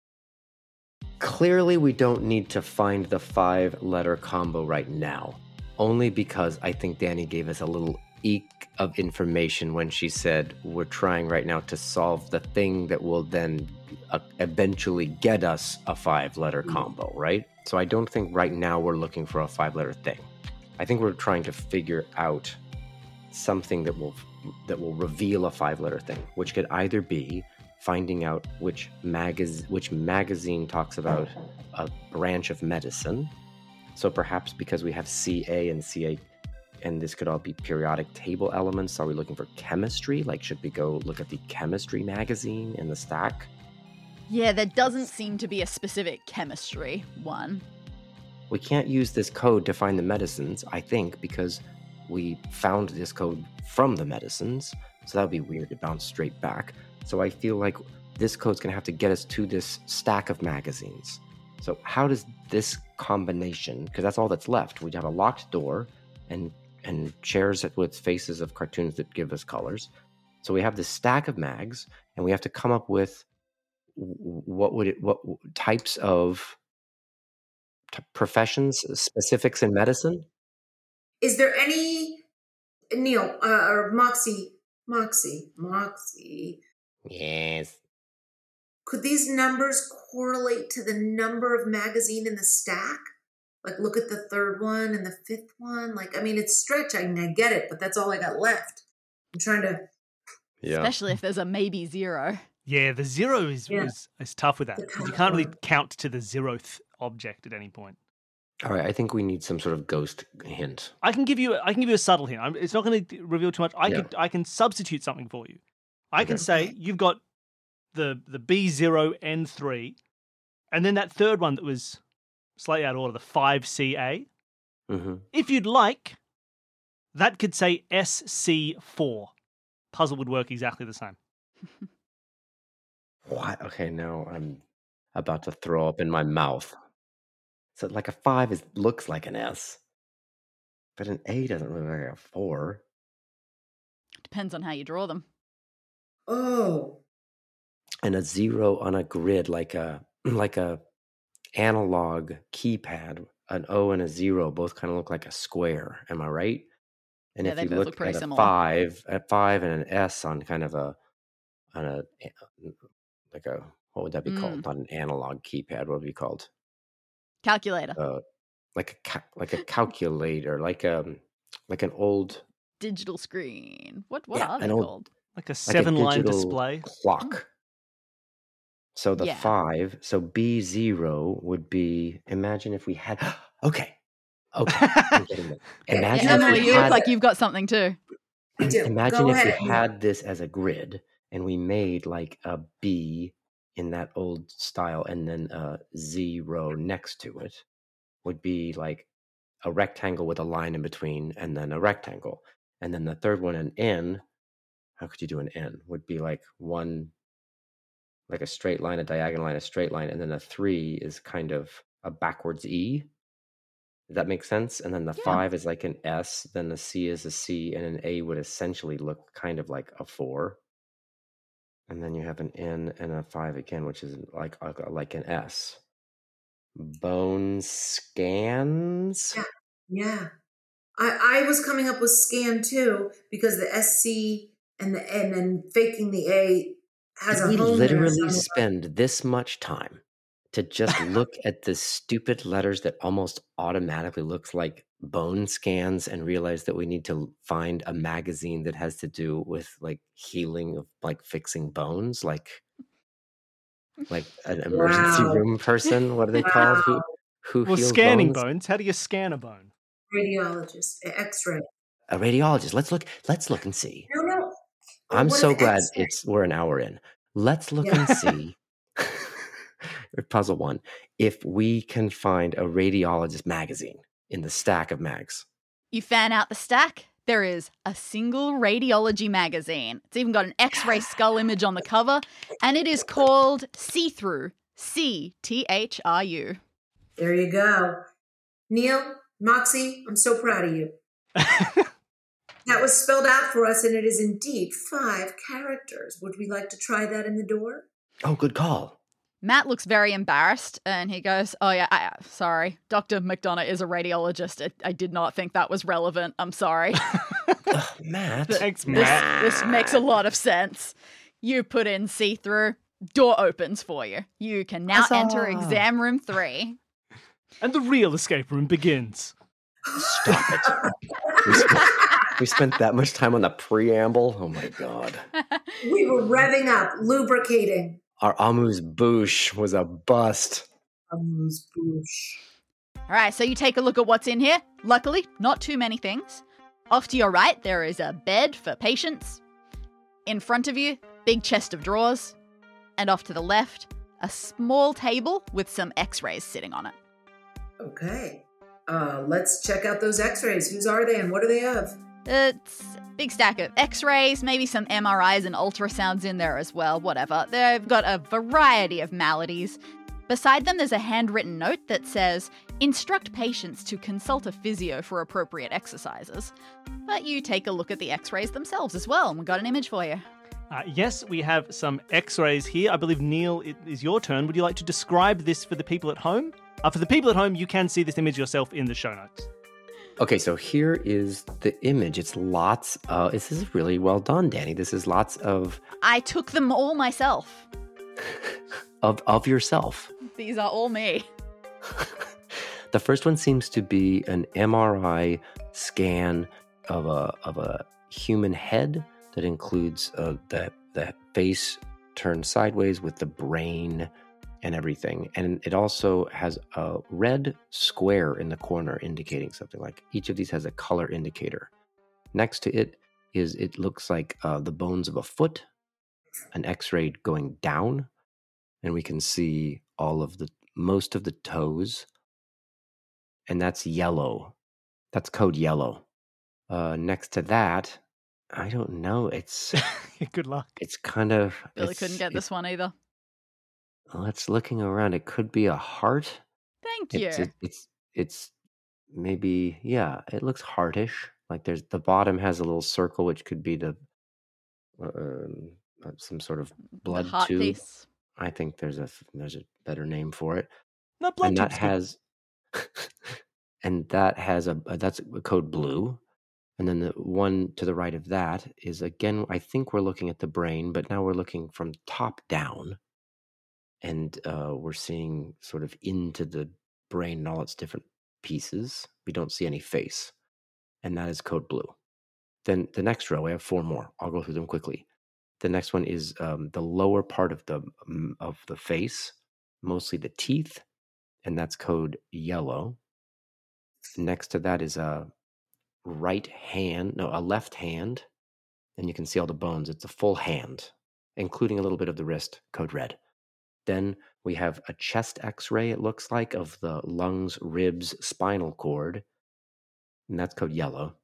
Clearly, we don't need to find the five letter combo right now, only because I think Dani gave us a little eek of information when she said, We're trying right now to solve the thing that will then Uh, eventually get us a five letter mm-hmm. combo, right? So I don't think right now we're looking for a five letter thing. I think we're trying to figure out something that will that will reveal a five letter thing, which could either be finding out which magaz- which magazine talks about a branch of medicine. So perhaps because we have CA and CA and this could all be periodic table elements, are we looking for chemistry? Like should we go look at the chemistry magazine in the stack? Yeah, there doesn't seem to be a specific chemistry one. We can't use this code to find the medicines, I think, because we found this code from the medicines. So that would be weird to bounce straight back. So I feel like this code's going to have to get us to this stack of magazines. So how does this combination, because that's all that's left, we'd have a locked door and and chairs with faces of cartoons that give us colors. So we have this stack of mags, and we have to come up with what would it, what types of t- professions, specifics in medicine. Is there any, Neil, uh, or Moxie, Moxie, Moxie, Yes. could these numbers correlate to the number of magazine in the stack? Like, look at the third one and the fifth one. Like, I mean, it's stretch. I, I get it, but that's all I got left. I'm trying to. Yeah. Especially if there's a maybe zero. Yeah, the zero is, Yeah. is, is tough with that you can't really count to the zeroth object at any point. All right. I think we need some sort of ghost hint. I can give you I can give you a subtle hint. I'm, it's not going to reveal too much. I Yeah. could I can substitute something for you. I can say you've got the the B zero N three, and then that third one that was slightly out of order, the five CA. hmm If you'd like, That could say SC4. Puzzle would work exactly the same. (laughs) What? Okay, no, I'm about to throw up in my mouth. So like a five is looks like an S, but an A doesn't look like a four. Depends on how you draw them. Oh, And a zero on a grid, like a (clears throat) like a analog keypad, an O and a zero both kind of look like a square. Am I right? And Yeah, if you look look at a similar. five, a five and an S on kind of a on a eh, like a what would that be Mm. called? Not an analog keypad. What would it be called? Calculator. uh, like a ca- like a calculator, like um like an old Digital screen. What what yeah, are they old called? Like a like a seven line display. clock. So the Yeah. five, so B zero would be. Imagine if we had. (gasps) Okay, okay. I'm (laughs) getting it. Yeah, Imagine yeah, if Emily, we you look had. like you've got something too. (clears throat) I do. Imagine Go if ahead. we had this as a grid and we made like a B in that old style and then a zero next to it would be like a rectangle with a line in between and then a rectangle. And then the third one, an N, how could you do an N? Would be like one, like a straight line, a diagonal line, a straight line. And then a three is kind of a backwards E. Does that make sense? And then the Yeah. five is like an S, then the C is a C, and an A would essentially look kind of like a four. And then you have an N and a five again, which is like like, like an S. Bone scans. Yeah. Yeah. I, I was coming up with scan too because the SC and the and then faking the A has Did a we literally spend this much time to just (laughs) look at the stupid letters that almost automatically looks like bone scans and realize that we need to find a magazine that has to do with like healing of like fixing bones like like an emergency Wow. room person what are they called who who Well, heals scanning bones? bones. How do you scan a bone? Radiologist, X-ray. a radiologist let's look let's look and see No, no. I'm what is so glad X-ray? it's we're an hour in. Let's look Yeah. and see. Puzzle one. If we can find a radiologist magazine in the stack of mags. You fan out the stack, there is a single radiology magazine. It's even got an x ray (laughs) skull image on the cover, and it is called See Through. C T H R U. There you go. Neil, Moxie, I'm so proud of you. (laughs) That was spelled out for us, and it is indeed five characters. Would we like to try that in the door? Oh, good call. Matt looks very embarrassed and he goes, Oh, yeah, I, sorry. Dr. McDonough is a radiologist. I, I did not think that was relevant. I'm sorry. (laughs) Ugh, Matt. (laughs) Thanks, this, Matt. this makes a lot of sense. You put in see through, door opens for you. You can now enter exam room three. And the real escape room begins. Stop it. (laughs) We spent, we spent that much time on the preamble. Oh my god. We were revving up, lubricating. Our amuse bouche was a bust. Amuse bouche. All right, so you take a look at what's in here. Luckily, not too many things. Off to your right, there is a bed for patients. In front of you, big chest of drawers. And off to the left, a small table with some x rays sitting on it. Okay. Uh, let's check out those x-rays. Whose are they and what are they of? It's a big stack of x rays, maybe some MRIs and ultrasounds in there as well, whatever. They've got a variety of maladies. Beside them, there's a handwritten note that says, Instruct patients to consult a physio for appropriate exercises. But you take a look at the x rays themselves as well, and we've got an image for you. Uh, yes, we have some x rays here. I believe, Neil, it is your turn. Would you like to describe this for the people at home? Uh, for the people at home, you can see this image yourself in the show notes. Okay, so here is the image. It's lots of this is really well done, Dani. This is lots of I took them all myself. (laughs) of of yourself. These are all me. (laughs) the first one seems to be an MRI scan of a of a human head that includes uh, the the face turned sideways with the brain and everything, and it also has a red square in the corner indicating something. Like each of these has a color indicator. Next to it is it looks like uh, the bones of a foot, an X-ray going down, and we can see all of the most of the toes and that's yellow. That's code yellow. Uh, next to that, I don't know. It's (laughs) Good luck. it's kind of Billy couldn't get this one either. Well, it's looking around. It could be a heart. Thank you. It's it, it's it's maybe yeah. It looks heartish. Like there's the bottom has a little circle, which could be the uh, um, uh, some sort of blood heart tube. piece. I think there's a there's a better name for it. No blood and that has (laughs) and that has a a- that's a code blue and then the one to the right of that is again i think we're looking at the brain but now we're looking from top down and uh, we're seeing sort of into the brain and all its different pieces we don't see any face and that is code blue then the next row i have four more i'll go through them quickly the next one is um, the lower part of the um, of the face mostly the teeth and that's code yellow. Next to that is a right hand, no, a left hand, and you can see all the bones. It's a full hand, including a little bit of the wrist, code red. Then we have a chest x ray, it looks like, of the lungs, ribs, spinal cord, and that's code yellow.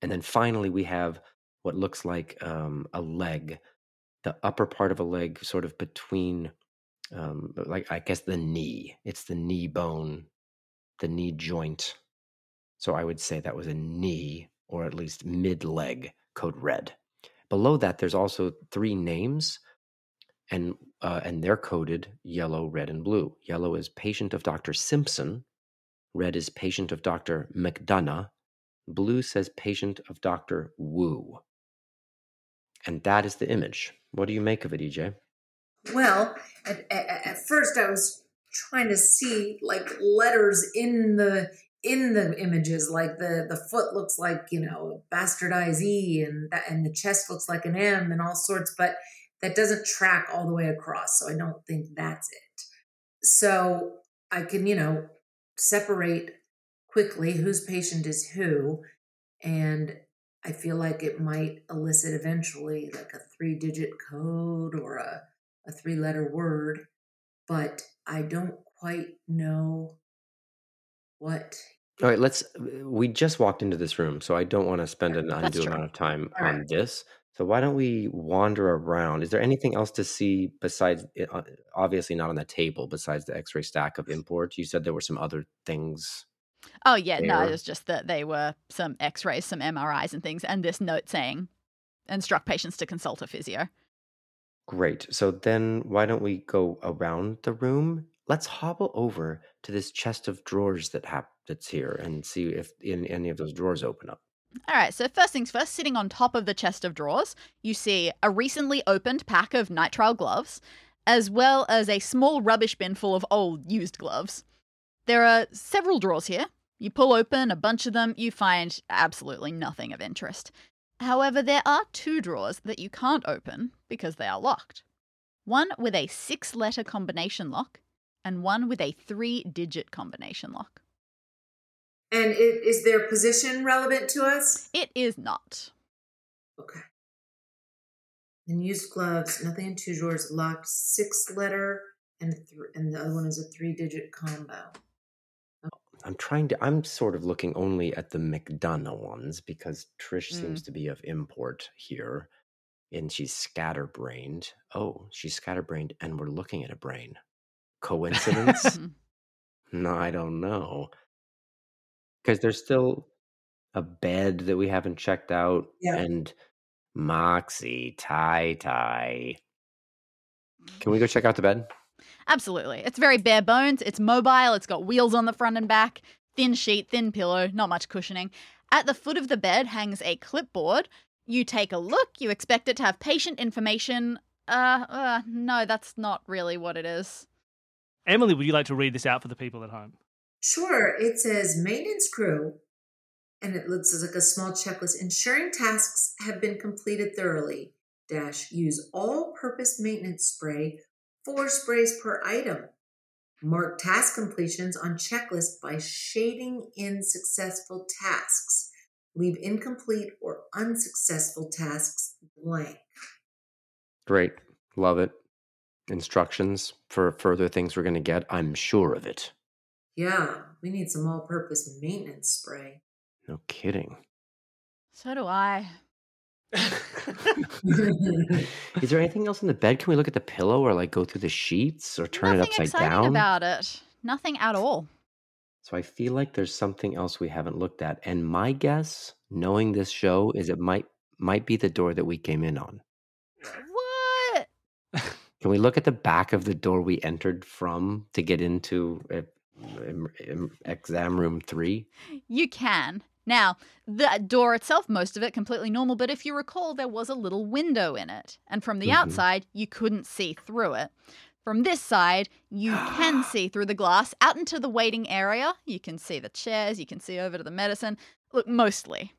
And then finally, we have what looks like um, a leg, the upper part of a leg, sort of between um, like I guess the knee. It's the knee bone, the knee joint. So I would say that was a knee or at least mid leg, code red. Below that, there's also three names, and uh, and they're coded yellow, red, and blue. Yellow is patient of Dr. Simpson. Red is patient of Dr. McDonough. Blue says patient of Dr. Wu. And that is the image. What do you make of it, EJ? Well, at, at, at first I was trying to see like letters in the in the images, like the the foot looks like you know bastardized E, and that and the chest looks like an M, and all sorts, but that doesn't track all the way across. So I don't think that's it. So I can you know separate quickly whose patient is who, and I feel like it might elicit eventually like a three digit code or a a three letter word, but I don't quite know what. All right, let's. We just walked into this room, so I don't want to spend an undue amount of time All on right. this. So why don't we wander around? Is there anything else to see besides, uh, obviously not on the table, besides the X-ray stack of imports? You said there were some other things. Oh yeah, no, it was just that they were some X-rays, some MRIs, and things, and this note saying, instruct patients to consult a physio. Great. So then why don't we go around the room? Let's hobble over to this chest of drawers that hap- that's here and see if in any of those drawers open up. All right, so first things first, sitting on top of the chest of drawers, you see a recently opened pack of nitrile gloves, as well as a small rubbish bin full of old used gloves. There are several drawers here. You pull open a bunch of them, you find absolutely nothing of interest. However, there are two drawers that you can't open because they are locked. One with a six letter combination lock, and one with a three digit combination lock. And it, is their position relevant to us? It is not. Okay. And used gloves, nothing in two drawers, locked six letter, and th- and the other one is a three digit combo. I'm trying to. I'm sort of looking only at the McDonough ones because Trish Mm. seems to be of import here, and she's scatterbrained. Oh, she's scatterbrained, and we're looking at a brain. (laughs) Coincidence? no, I don't know. Because there's still a bed that we haven't checked out, Yeah. and Moxie tie tie. Can we go check out the bed? Absolutely. It's very bare bones. It's mobile. It's got wheels on the front and back, thin sheet, thin pillow, not much cushioning. At the foot of the bed hangs a clipboard. You take a look. You expect it to have patient information. Uh, uh, no, that's not really what it is. Emily, would you like to read this out for the people at home? Sure, it says maintenance crew, and it looks like a small checklist. Ensuring tasks have been completed thoroughly. Dash use all-purpose maintenance spray, four sprays per item. Mark task completions on checklist by shading in successful tasks. Leave incomplete or unsuccessful tasks blank. Great. Love it. Instructions for further things we're going to get. I'm sure of it. Yeah, we need some all-purpose maintenance spray. No kidding. So do I. (laughs) Is there anything else in the bed? Can we look at the pillow or like go through the sheets or turn Nothing it upside exciting down? about it. Nothing at all. So I feel like there's something else we haven't looked at. And my guess, knowing this show, is it might might be the door that we came in on. What? Can we look at the back of the door we entered from to get into em- em- exam room three? You can. Now, the door itself, most of it completely normal, but if you recall, there was a little window in it. And from the Mhm. outside, you couldn't see through it. From this side, you can (gasps) see through the glass out into the waiting area. You can see the chairs, you can see over to the medicine. Look, mostly.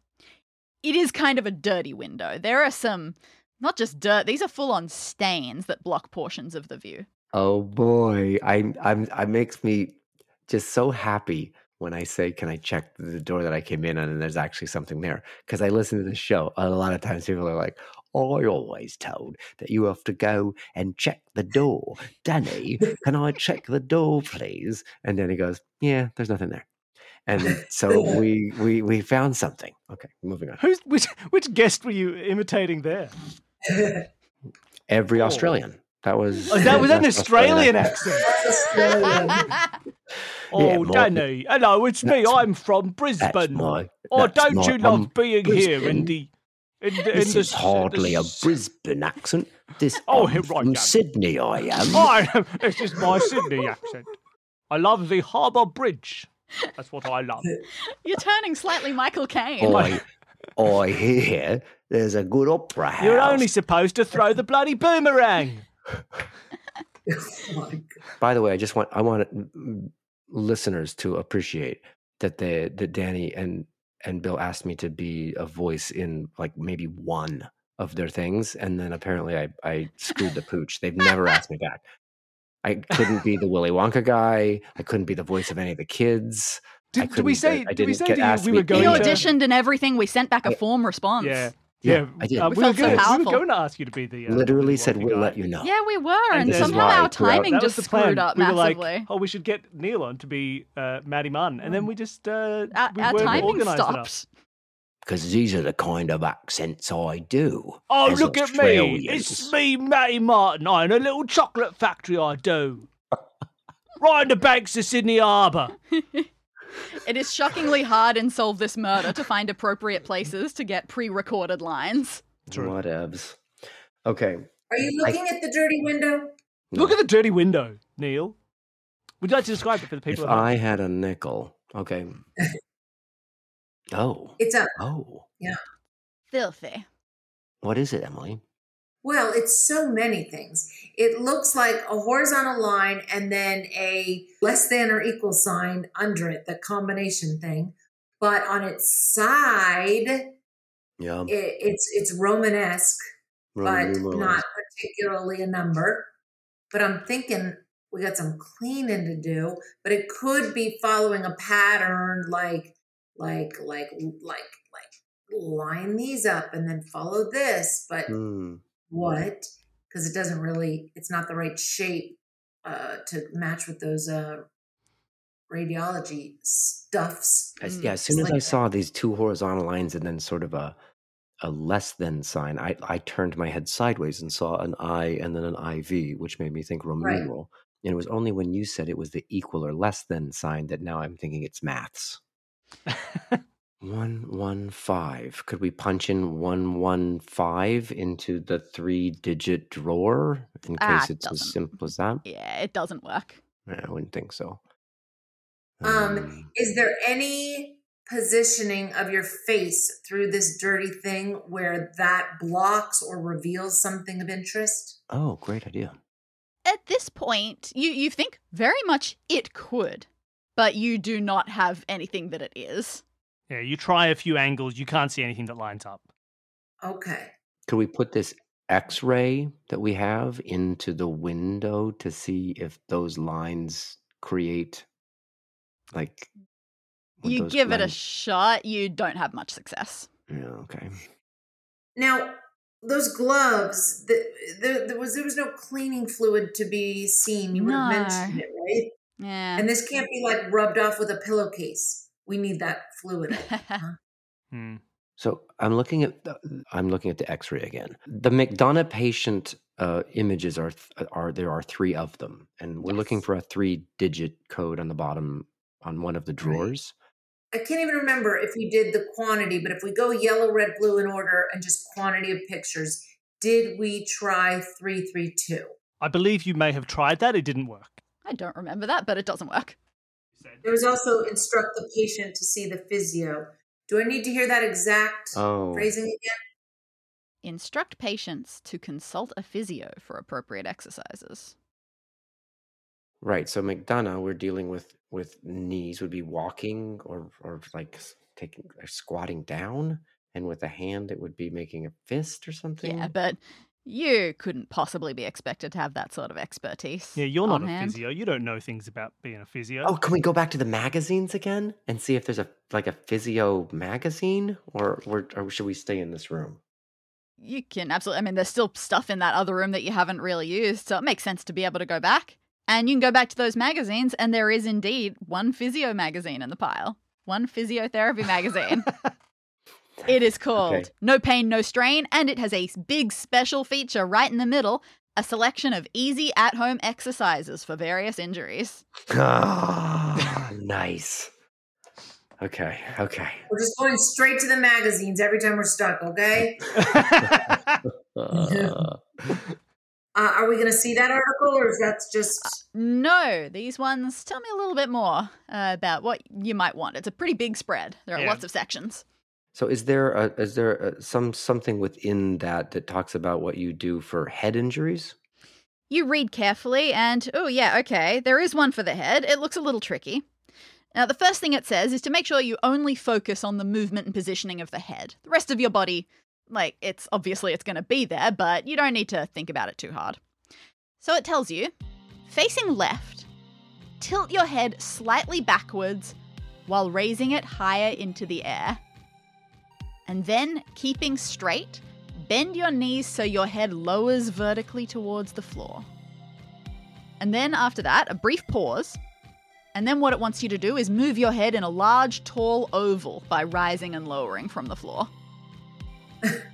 It is kind of a dirty window. There are some, not just dirt, these are full on stains that block portions of the view. Oh boy, I I'm I makes me just so happy when I say, "Can I check the door that I came in on?" and there's actually something there because I listen to the show. A lot of times people are like, "Oh, "I always told that you have to go and check the door, Dani. (laughs) Can I check the door, please?" And then he goes, "Yeah, there's nothing there." And so (laughs) we we we found something. Okay, moving on. Who's which? Which guest were you imitating there? (laughs) Every Oh. Australian. That was Oh, that was an (laughs) that's Australian (laughs) accent. Australian. Oh, Yeah, Mark. Dani. Hello, it's me. That's- I'm from Brisbane. my. Oh, don't my- you love um, being here in the in, the- in This the is s- hardly the a s- Brisbane accent. This Oh, I'm right, from yeah. Sydney. I am. (laughs) I, this is my Sydney accent. I love the Harbour Bridge. That's what I love. You're turning slightly Michael Caine. I, I hear there's a good opera house. You're only supposed to throw the bloody boomerang. (laughs) Oh my God. By the way, I just want I want mm, listeners to appreciate that they that Dani and and Bill asked me to be a voice in like maybe one of their things, and then apparently I I screwed the pooch. They've never asked me back. I couldn't be the Willy Wonka guy. I couldn't be the voice of any of the kids. Did, did we say? I Did we didn't say get to you asked we were going He any to? auditioned and everything. We sent back a form response. Yeah. Yeah, Yeah, I did. Uh, We we, were so gonna, we were going to ask you to be the. Uh, Literally Willy said we'll guy. let you know. Yeah, we were, And and, somehow our timing just the screwed up we were massively. like, oh, we should get Neil on to be uh, Maddie Munn, and then we just uh, our we our weren't timing organised stopped. Because these are the kind of accents I do. Oh, as look at me! It's me, Matty Martin. I own a little chocolate factory. I do. (laughs) right in the banks of Sydney Harbour. (laughs) It is shockingly hard in Solve This Murder to find appropriate places to get pre recorded lines. True. Whatevs. Okay. Are you looking at the dirty window? Look at the dirty window, Neil. Would you like to describe it for the people? If? I had a nickel. Okay. (laughs) Oh. It's a Oh. Yeah. Filthy. What is it, Emily? Well, it's so many things. It looks like a horizontal line and then a less than or equal sign under it, the combination thing. But on its side, Yeah. it, it's it's Romanesque, Roman but numerals. not particularly a number. But I'm thinking we got some cleaning to do. But it could be following a pattern, like like like like like line these up and then follow this. But Hmm. What? Because it doesn't really. It's not the right shape uh, to match with those uh, radiology stuffs. As, Mm. yeah, as soon It's as I saw these two horizontal lines and then sort of a a less than sign, I, I turned my head sideways and saw an I and then an IV, which made me think Roman Right. numeral. And it was only when you said it was the equal or less than sign that now I'm thinking it's maths. (laughs) One one five. Could we punch in one one five into the three digit drawer in Ah, case it's as doesn't. simple as that? Yeah, it doesn't work. Yeah, I wouldn't think so. Um, Is there any positioning of your face through this dirty thing where that blocks or reveals something of interest? oh, great idea. At this point, you, you think very much it could, but you do not have anything that it is. Yeah, you try a few angles, you can't see anything that lines up. Okay. Could we put this X-ray that we have into the window to see if those lines create like you those give it a shot, you don't have much success. yeah, okay. Now, those gloves, the, the, there was there was no cleaning fluid to be seen. You would have mentioned it, right? Yeah. And this can't be like rubbed off with a pillowcase. We need that fluid. (laughs) Hmm. So I'm looking at the, I'm looking at the X-ray again. The McDonough patient uh, images are th- are there are three of them, and we're looking for a three-digit code on the bottom on one of the drawers. I can't even remember if we did the quantity, but if we go yellow, red, blue in order and just quantity of pictures, did we try 332? I believe you may have tried that. It didn't work. I don't remember that, but it doesn't work. There was also instruct the patient to see the physio. Do I need to hear that exact Oh, phrasing again? Instruct patients to consult a physio for appropriate exercises. right. So McDonough, we're dealing with with knees would be walking or or like taking or squatting down, and with a hand it would be making a fist or something. Yeah, but you couldn't possibly be expected to have that sort of expertise. Yeah, you're not a hand. physio. You don't know things about being a physio. Oh, can we go back to the magazines again and see if there's a like a physio magazine, or or, or should we stay in this room? You can absolutely. I mean, there's still stuff in that other room that you haven't really used, so it makes sense to be able to go back. And you can go back to those magazines, and there is indeed one physio magazine in the pile, one physiotherapy magazine. (laughs) it is (laughs) called Okay. No Pain, No Strain, and it has a big special feature right in the middle a selection of easy at home exercises for various injuries. Ah, nice. Okay, okay. We're just going straight to the magazines every time we're stuck, okay? Uh, (laughs) Uh, are we going to see that article or is that just. No, these ones tell me a little bit more uh, about what you might want. It's a pretty big spread, there are Yeah. lots of sections. So, is there a, is there a, some something within that that talks about what you do for head injuries? You read carefully, and oh, yeah, okay, there is one for the head. It looks a little tricky. Now, the first thing it says is to make sure you only focus on the movement and positioning of the head. The rest of your body, like, it's obviously it's going to be there, but you don't need to think about it too hard. So it tells you facing left, tilt your head slightly backwards while raising it higher into the air. And then, keeping straight, bend your knees so your head lowers vertically towards the floor. And then, after that, a brief pause. And then, what it wants you to do is move your head in a large, tall oval by rising and lowering from the floor. (laughs)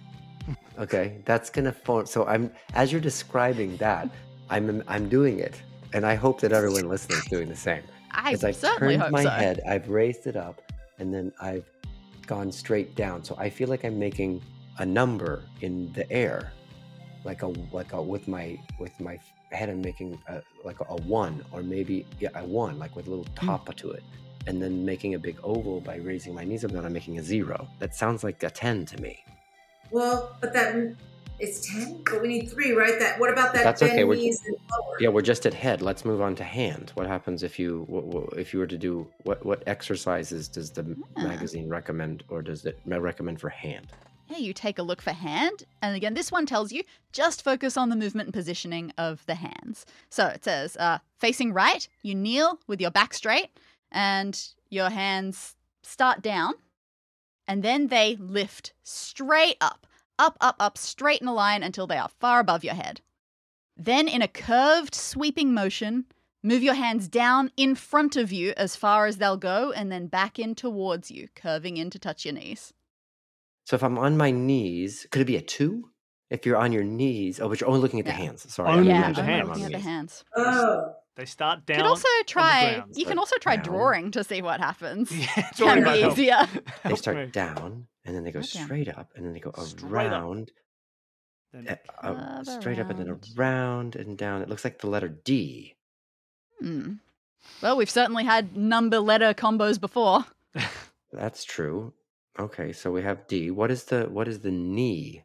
Okay, that's gonna form. So I'm as you're describing that, I'm I'm doing it, and I hope that everyone listening is doing the same. I I've certainly turned hope my so. head, I've raised it up, and then I've gone straight down. So I feel like I'm making a number in the air, like a like a with my with my head. I'm making a, like a, a one, or maybe yeah, a one, like with a little Hmm. top to it, and then making a big oval by raising my knees up. Then I'm making a zero. That sounds like a ten to me. Well, but that. It's 10, but we need three, right? That What about that That's okay, we're-? Yeah, we're just at head. Let's move on to hand. What happens if you if you were to do what what exercises does the Ah. magazine recommend or does it recommend for hand? Yeah, you take a look for hand. And again, this one tells you just focus on the movement and positioning of the hands. So it says uh, facing right, you kneel with your back straight, and your hands start down, and then they lift straight up, up, up, up, straight in a line until they are far above your head. Then, in a curved, sweeping motion, move your hands down in front of you as far as they'll go, and then back in towards you, curving in to touch your knees. So if I'm on my knees, could it be a two? If you're on your knees, oh, but you're only looking at the Yeah. hands. Sorry, Only I'm yeah, at the looking only hands. looking at the hands. Oh. they start down. You can also try. ground. You can also try down. drawing to see what happens. (laughs) Yeah, Can be might help. easier. They start down and then they go Okay. straight up and then they go Straight up. around, Then- uh, uh, straight up and then around. around and down. It looks like the letter D. Hmm. Well, we've certainly had number letter combos before. (laughs) That's true. Okay, so we have D. What is the what is the knee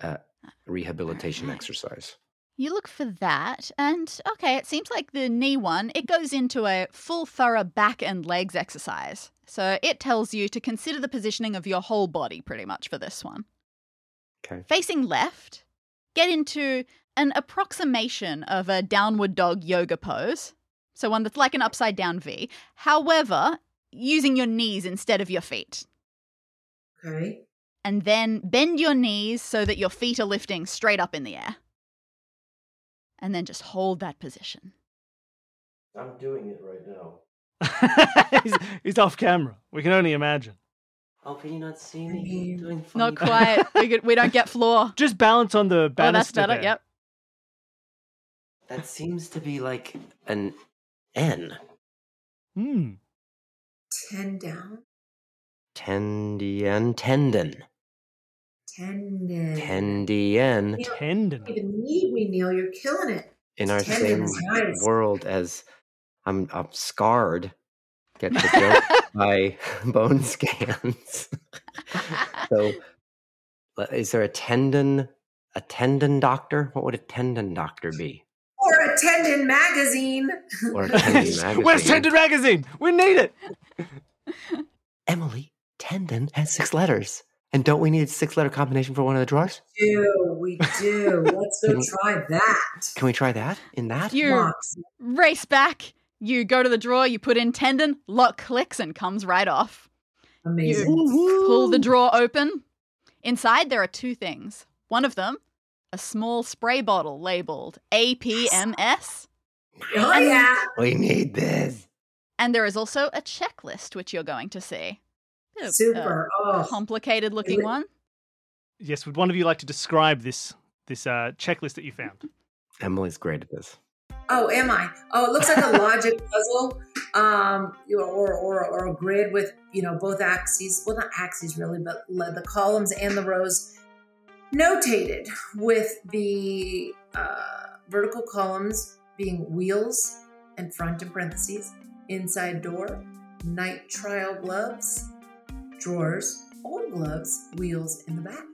uh, rehabilitation Alright. exercise? You look for that, and okay, it seems like the knee one, it goes into a full thorough back and legs exercise. So it tells you to consider the positioning of your whole body pretty much for this one. Okay. Facing left, get into an approximation of a downward dog yoga pose. So one that's like an upside down V. However, using your knees instead of your feet. Okay. And then bend your knees so that your feet are lifting straight up in the air. And then just hold that position. I'm doing it right now. (laughs) he's, he's off camera. We can only imagine. Oh, can you not see I me mean, doing Not funny- quite. (laughs) we, could, we don't get floor. Just balance on the Oh, that's better. there. Yep. That seems to be like an N. Hmm. Ten down. Tendian tendon. Tendon. Tendian You don't Tendon. even need me, Neil. You're killing it. in our Tendon same world as I'm, I'm scarred. Get the joke by bone scans. so, (laughs) uh, is there a tendon? A tendon doctor? What would a tendon doctor be? Or a tendon magazine. Or a (laughs) tendon magazine? Where's Tendon Magazine? We need it. (laughs) Emily, tendon has six letters. And don't we need a six letter combination for one of the drawers? do. We do. Let's go try that. Can we try that in that? You Mox. race back. You go to the drawer, you put in tendon, lock clicks, and comes right off. Amazing. Pull the drawer open. Inside, there are two things. One of them, a small spray bottle labeled APMS. Oh, yeah. We need this. And there is also a checklist, which you're going to see. Bit of, Super. Oh, complicated looking one. Yes, would one of you like to describe this this uh, checklist that you found? Emily's great at this. Oh, am I? Oh, it looks like a logic (laughs) puzzle, um, you know, or, or or a grid with you know both axes. Well, not axes really, but the columns and the rows notated with the uh, vertical columns being wheels and front in parentheses, inside door, nitrile gloves, drawers, old gloves, wheels in the back.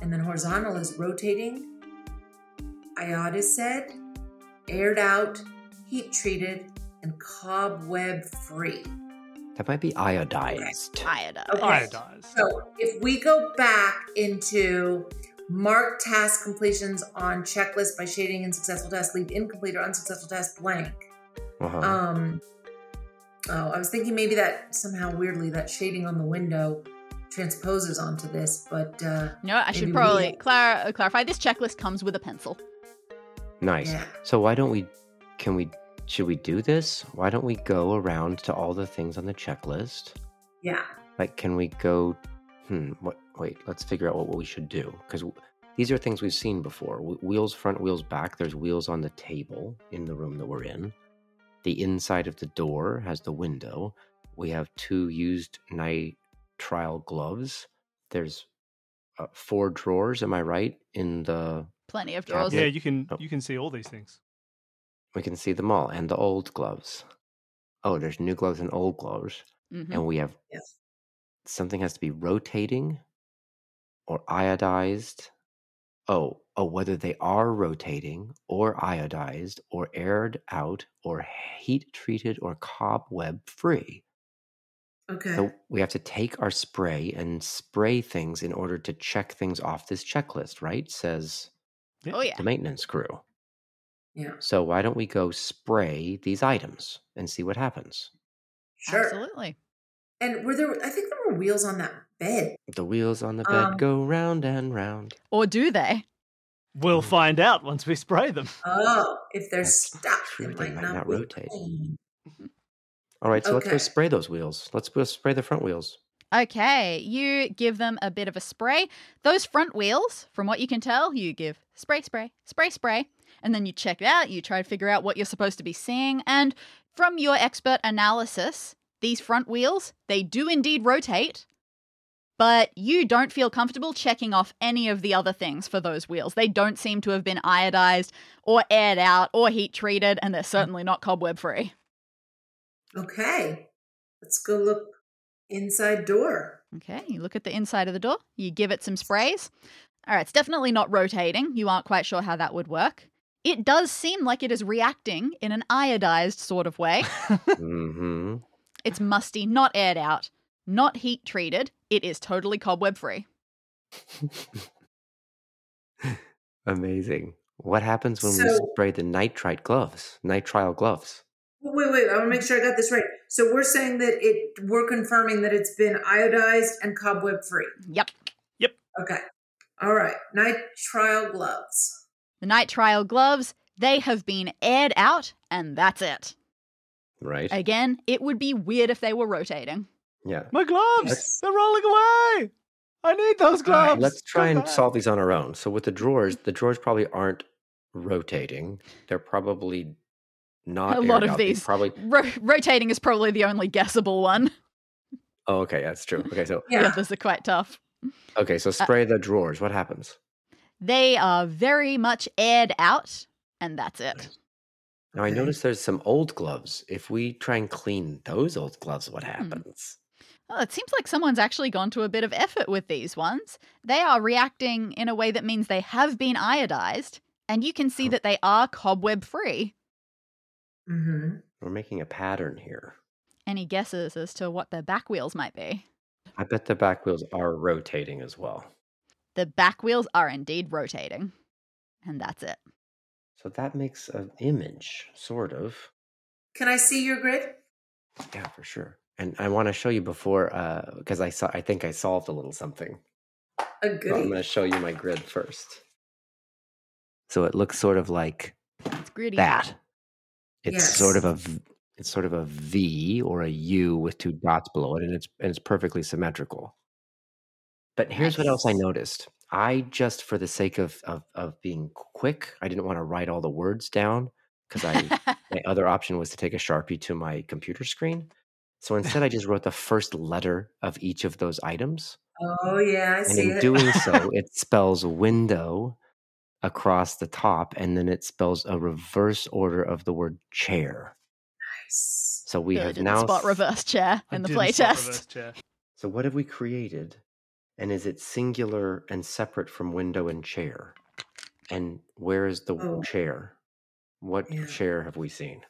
And then horizontal is rotating, iodiced, aired out, heat treated, and cobweb free. That might be iodized. Iodine. Okay. Iodized. So if we go back into mark task completions on checklist by shading in successful task, leave incomplete or unsuccessful task blank. Uh-huh. Um, oh, I was thinking maybe that somehow weirdly that shading on the window transposes onto this, but uh, No, I should maybe we- probably clar- clarify. This checklist comes with a pencil. Nice. yeah. So why don't we? Can we? Should we do this? Why don't we go around to all the things on the checklist? Yeah. Like, can we go? Hmm. What? Wait. Let's figure out what we should do because these are things we've seen before. Wheels front, wheels back. There's wheels on the table in the room that we're in. The inside of the door has the window. We have two used night trial gloves. There's uh, four drawers. Am I right? In the Plenty of Cabinet. drawers. Yeah, you can Oh. you can see all these things. we can see them all, and the old gloves. Oh, there's new gloves and old gloves, Mhm. and we have Yes. something has to be rotating or iodized. Oh, oh, whether they are rotating or iodized or aired out or heat treated or cobweb free. Okay. So we have to take our spray and spray things in order to check things off this checklist, right? Says Yeah. Oh, yeah. the maintenance crew. yeah. So why don't we go spray these items and see what happens? Sure. Absolutely. And were there? I think there were wheels on that bed. The wheels on the bed Um, go round and round. Or do they? We'll find out once we spray them. Oh, if they're That's stuck, true, they, might, not, rotate. rotate. All right, so let's go spray those wheels. Let's go spray the front wheels. Okay, you give them a bit of a spray. Those front wheels, from what you can tell, you give spray, spray, spray, spray, and then you check it out. You try to figure out what you're supposed to be seeing. And from your expert analysis, these front wheels, they do indeed rotate, but you don't feel comfortable checking off any of the other things for those wheels. They don't seem to have been iodized or aired out or heat treated, and they're certainly not cobweb free. Okay, let's go look inside door. Okay, you look at the inside of the door, you give it some sprays. All right, it's definitely not rotating. You aren't quite sure how that would work. It does seem like it is reacting in an iodized sort of way. (laughs) hmm It's musty, not aired out, not heat treated. It is totally cobweb free. (laughs) Amazing. What happens when we spray the nitrite gloves, nitrile gloves? Wait, wait, I want to make sure I got this right. So we're saying that it, we're confirming that it's been iodized and cobweb free. Yep. Yep. Okay. All right. Night trial gloves. The nitrile gloves, they have been aired out, and that's it. Right. Again, it would be weird if they were rotating. Yeah. My gloves! Let's- They're rolling away! I need those gloves! Let's try Come and back. solve these on our own. So with the drawers, the drawers probably aren't rotating. They're probably not A lot of these. Probably. Ro- rotating is probably the only guessable one. Oh, okay, that's true. Okay, so The Yeah. others are quite tough. okay, so spray the drawers. What happens? They are very much aired out, and that's it. Now I notice there's some old gloves. If we try and clean those old gloves, what Hmm. happens? Oh, it seems like someone's actually gone to a bit of effort with these ones. They are reacting in a way that means they have been iodized, and you can see Oh. that they are cobweb free. Hmm We're making a pattern here. Any guesses as to what their back wheels might be? I bet the back wheels are rotating as well. The back wheels are indeed rotating. And that's it. So that makes an image, sort of. Can I see your grid? Yeah, for sure. And I want to show you before, because I saw, I think I solved a little something. A So I'm going to show you my grid first. So it looks sort of like It's gritty. that. It's sort of a v- it's sort of a V or a U with two dots below it, and it's and it's perfectly symmetrical. But here's what else I noticed. I just for the sake of of, of being quick, I didn't want to write all the words down because I my (laughs) other option was to take a sharpie to my computer screen. So instead, I just wrote the first letter of each of those items. Oh yeah, I And see in it. doing so, (laughs) it spells window across the top, and then it spells a reverse order of the word chair. nice. So we Really have didn't now. spot reverse chair I in the didn't playtest. So what have we created? And is it singular and separate from window and chair? And where is the Oh. chair? What Yeah. chair have we seen?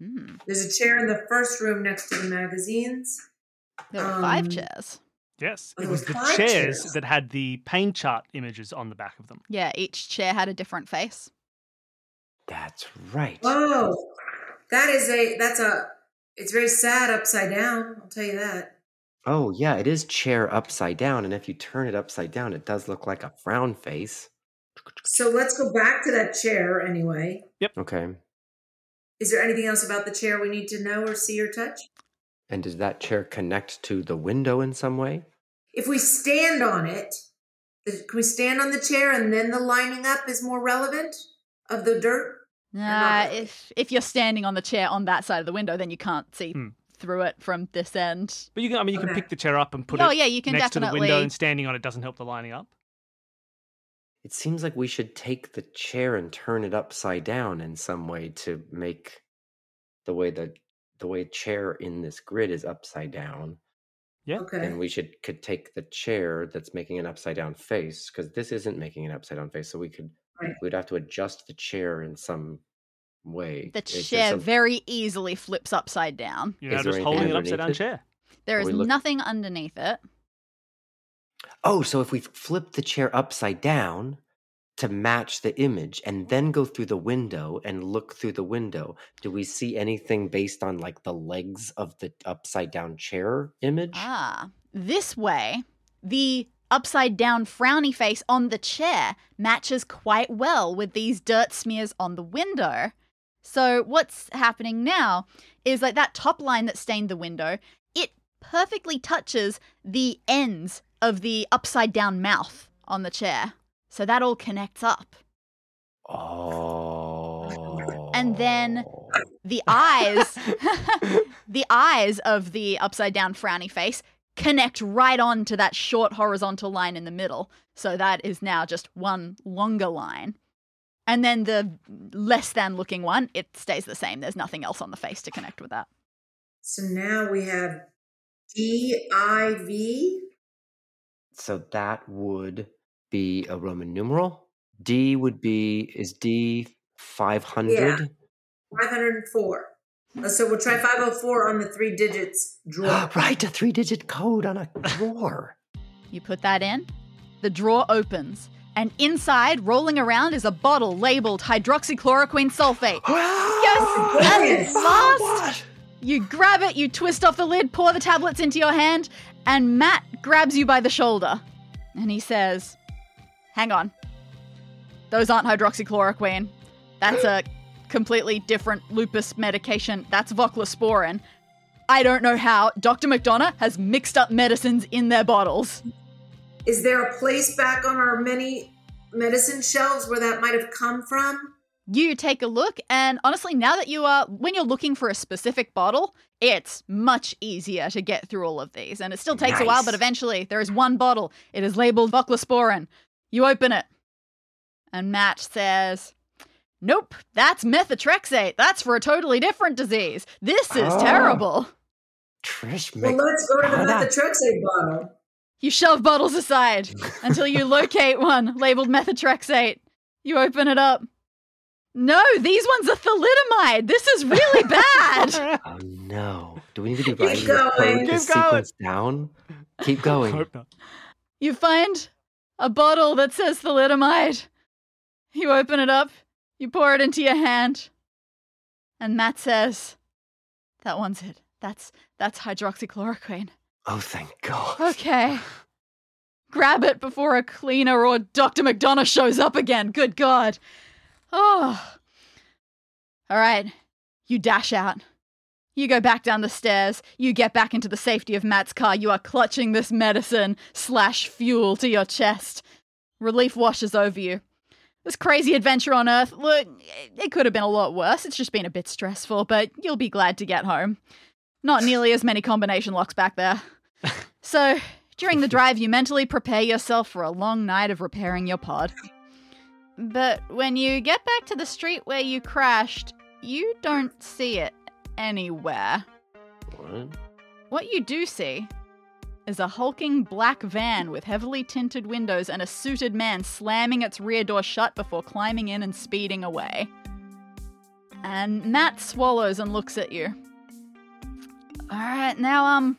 Mm, There's a chair in the first room next to the magazines. there were five Um, chairs. Yes, Oh, it was the five chairs chairs. that had the pain chart images on the back of them. Yeah, each chair had a different face. That's right. Oh, that is a that's a. It's very sad upside down. I'll tell you that. Oh, yeah, it is chair upside down. And if you turn it upside down, it does look like a frown face. So let's go back to that chair anyway. Yep. Okay. Is there anything else about the chair we need to know or see or touch? And does that chair connect to the window in some way? If we stand on it, can we stand on the chair and then the lining up is more relevant of the dirt? Nah, if if you're standing on the chair on that side of the window, then you can't see Hmm. through it from this end. But you can, I mean, you can pick the chair up and put oh it yeah, you can next to the window, and standing on it doesn't help the lining up. It seems like we should take the chair and turn it upside down in some way to make the way the the way chair in this grid is upside down. Yeah. Okay. Then we should could take the chair that's making an upside down face because this isn't making an upside down face. So we could Right. we'd have to adjust the chair in some way. the Is chair some- very easily flips upside down. You're Is just holding an upside down it? chair. There Are is we look- nothing underneath it. Oh, so if we flip the chair upside down to match the image and then go through the window and look through the window, do we see anything based on like the legs of the upside down chair image? Ah, this way, the upside down frowny face on the chair matches quite well with these dirt smears on the window. So, what's happening now is like that top line that stained the window, it perfectly touches the ends of the upside down mouth on the chair. So, that all connects up. Oh. And then- oh. The eyes, (laughs) (laughs) the eyes of the upside down frowny face connect right on to that short horizontal line in the middle. So that is now just one longer line. And then the less than looking one, it stays the same. There's nothing else on the face to connect with that. So now we have D I V. So that would be a Roman numeral. D would be is D five hundred. 504. Uh, So we'll try 504 on the three digits drawer. (gasps) right, a three digit code on a drawer. You put that in, the drawer opens, and inside, rolling around, is a bottle labeled hydroxychloroquine sulfate. (gasps) yes, Yes. Fast! You grab it, you twist off the lid, pour the tablets into your hand, and Matt grabs you by the shoulder. And he says, Hang on. Those aren't hydroxychloroquine. That's a completely different lupus medication. That's voclosporin. I don't know how, Dr. McDonough has mixed up medicines in their bottles. Is there a place back on our many medicine shelves where that might have come from? You take a look, and honestly, now that you are, when you're looking for a specific bottle, it's much easier to get through all of these. And it still takes a while, but eventually there is one bottle. It is labeled voclosporin. You open it, and Matt says, Nope, that's methotrexate. That's for a totally different disease. This is Oh. terrible. Trish, Well, let's go to the oh, methotrexate bottle. You shove bottles aside (laughs) until you locate one labeled methotrexate. You open it up. No, these ones are thalidomide. This is really bad. (laughs) Oh no! Do we need to be writing going. the Keep to going. down? Keep going. Hope not. you find a bottle that says thalidomide. You open it up. You pour it into your hand. And Matt says, "That one's it. That's that's hydroxychloroquine." Oh, thank God. Okay. Grab it before a cleaner or Dr. McDonough shows up again. Good God. Oh. All right. You dash out. You go back down the stairs. You get back into the safety of Matt's car. You are clutching this medicine slash fuel to your chest. Relief washes over you. This crazy adventure on Earth, look, it could have been a lot worse. It's just been a bit stressful, but you'll be glad to get home. Not nearly as many combination locks back there. (laughs) So, during the drive, you mentally prepare yourself for a long night of repairing your pod. But when you get back to the street where you crashed, you don't see it anywhere. What? What you do see is a hulking black van with heavily tinted windows and a suited man slamming its rear door shut before climbing in and speeding away. And Matt swallows and looks at you. Alright, now, um,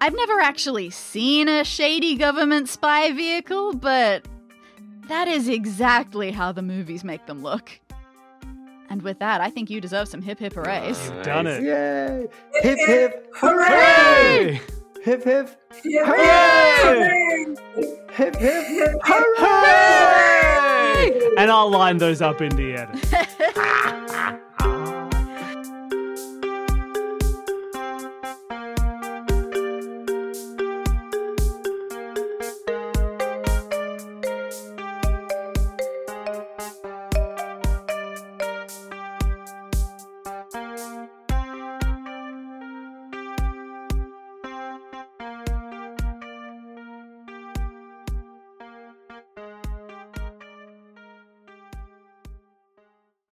I've never actually seen a shady government spy vehicle, but that is exactly how the movies make them look. And with that, I think you deserve some hip hip hoorays. You've done it. Yay! Hip hip! Hooray! Hip hip! Hooray! Hip hip! Hooray! And I'll line those up in the edit. (laughs)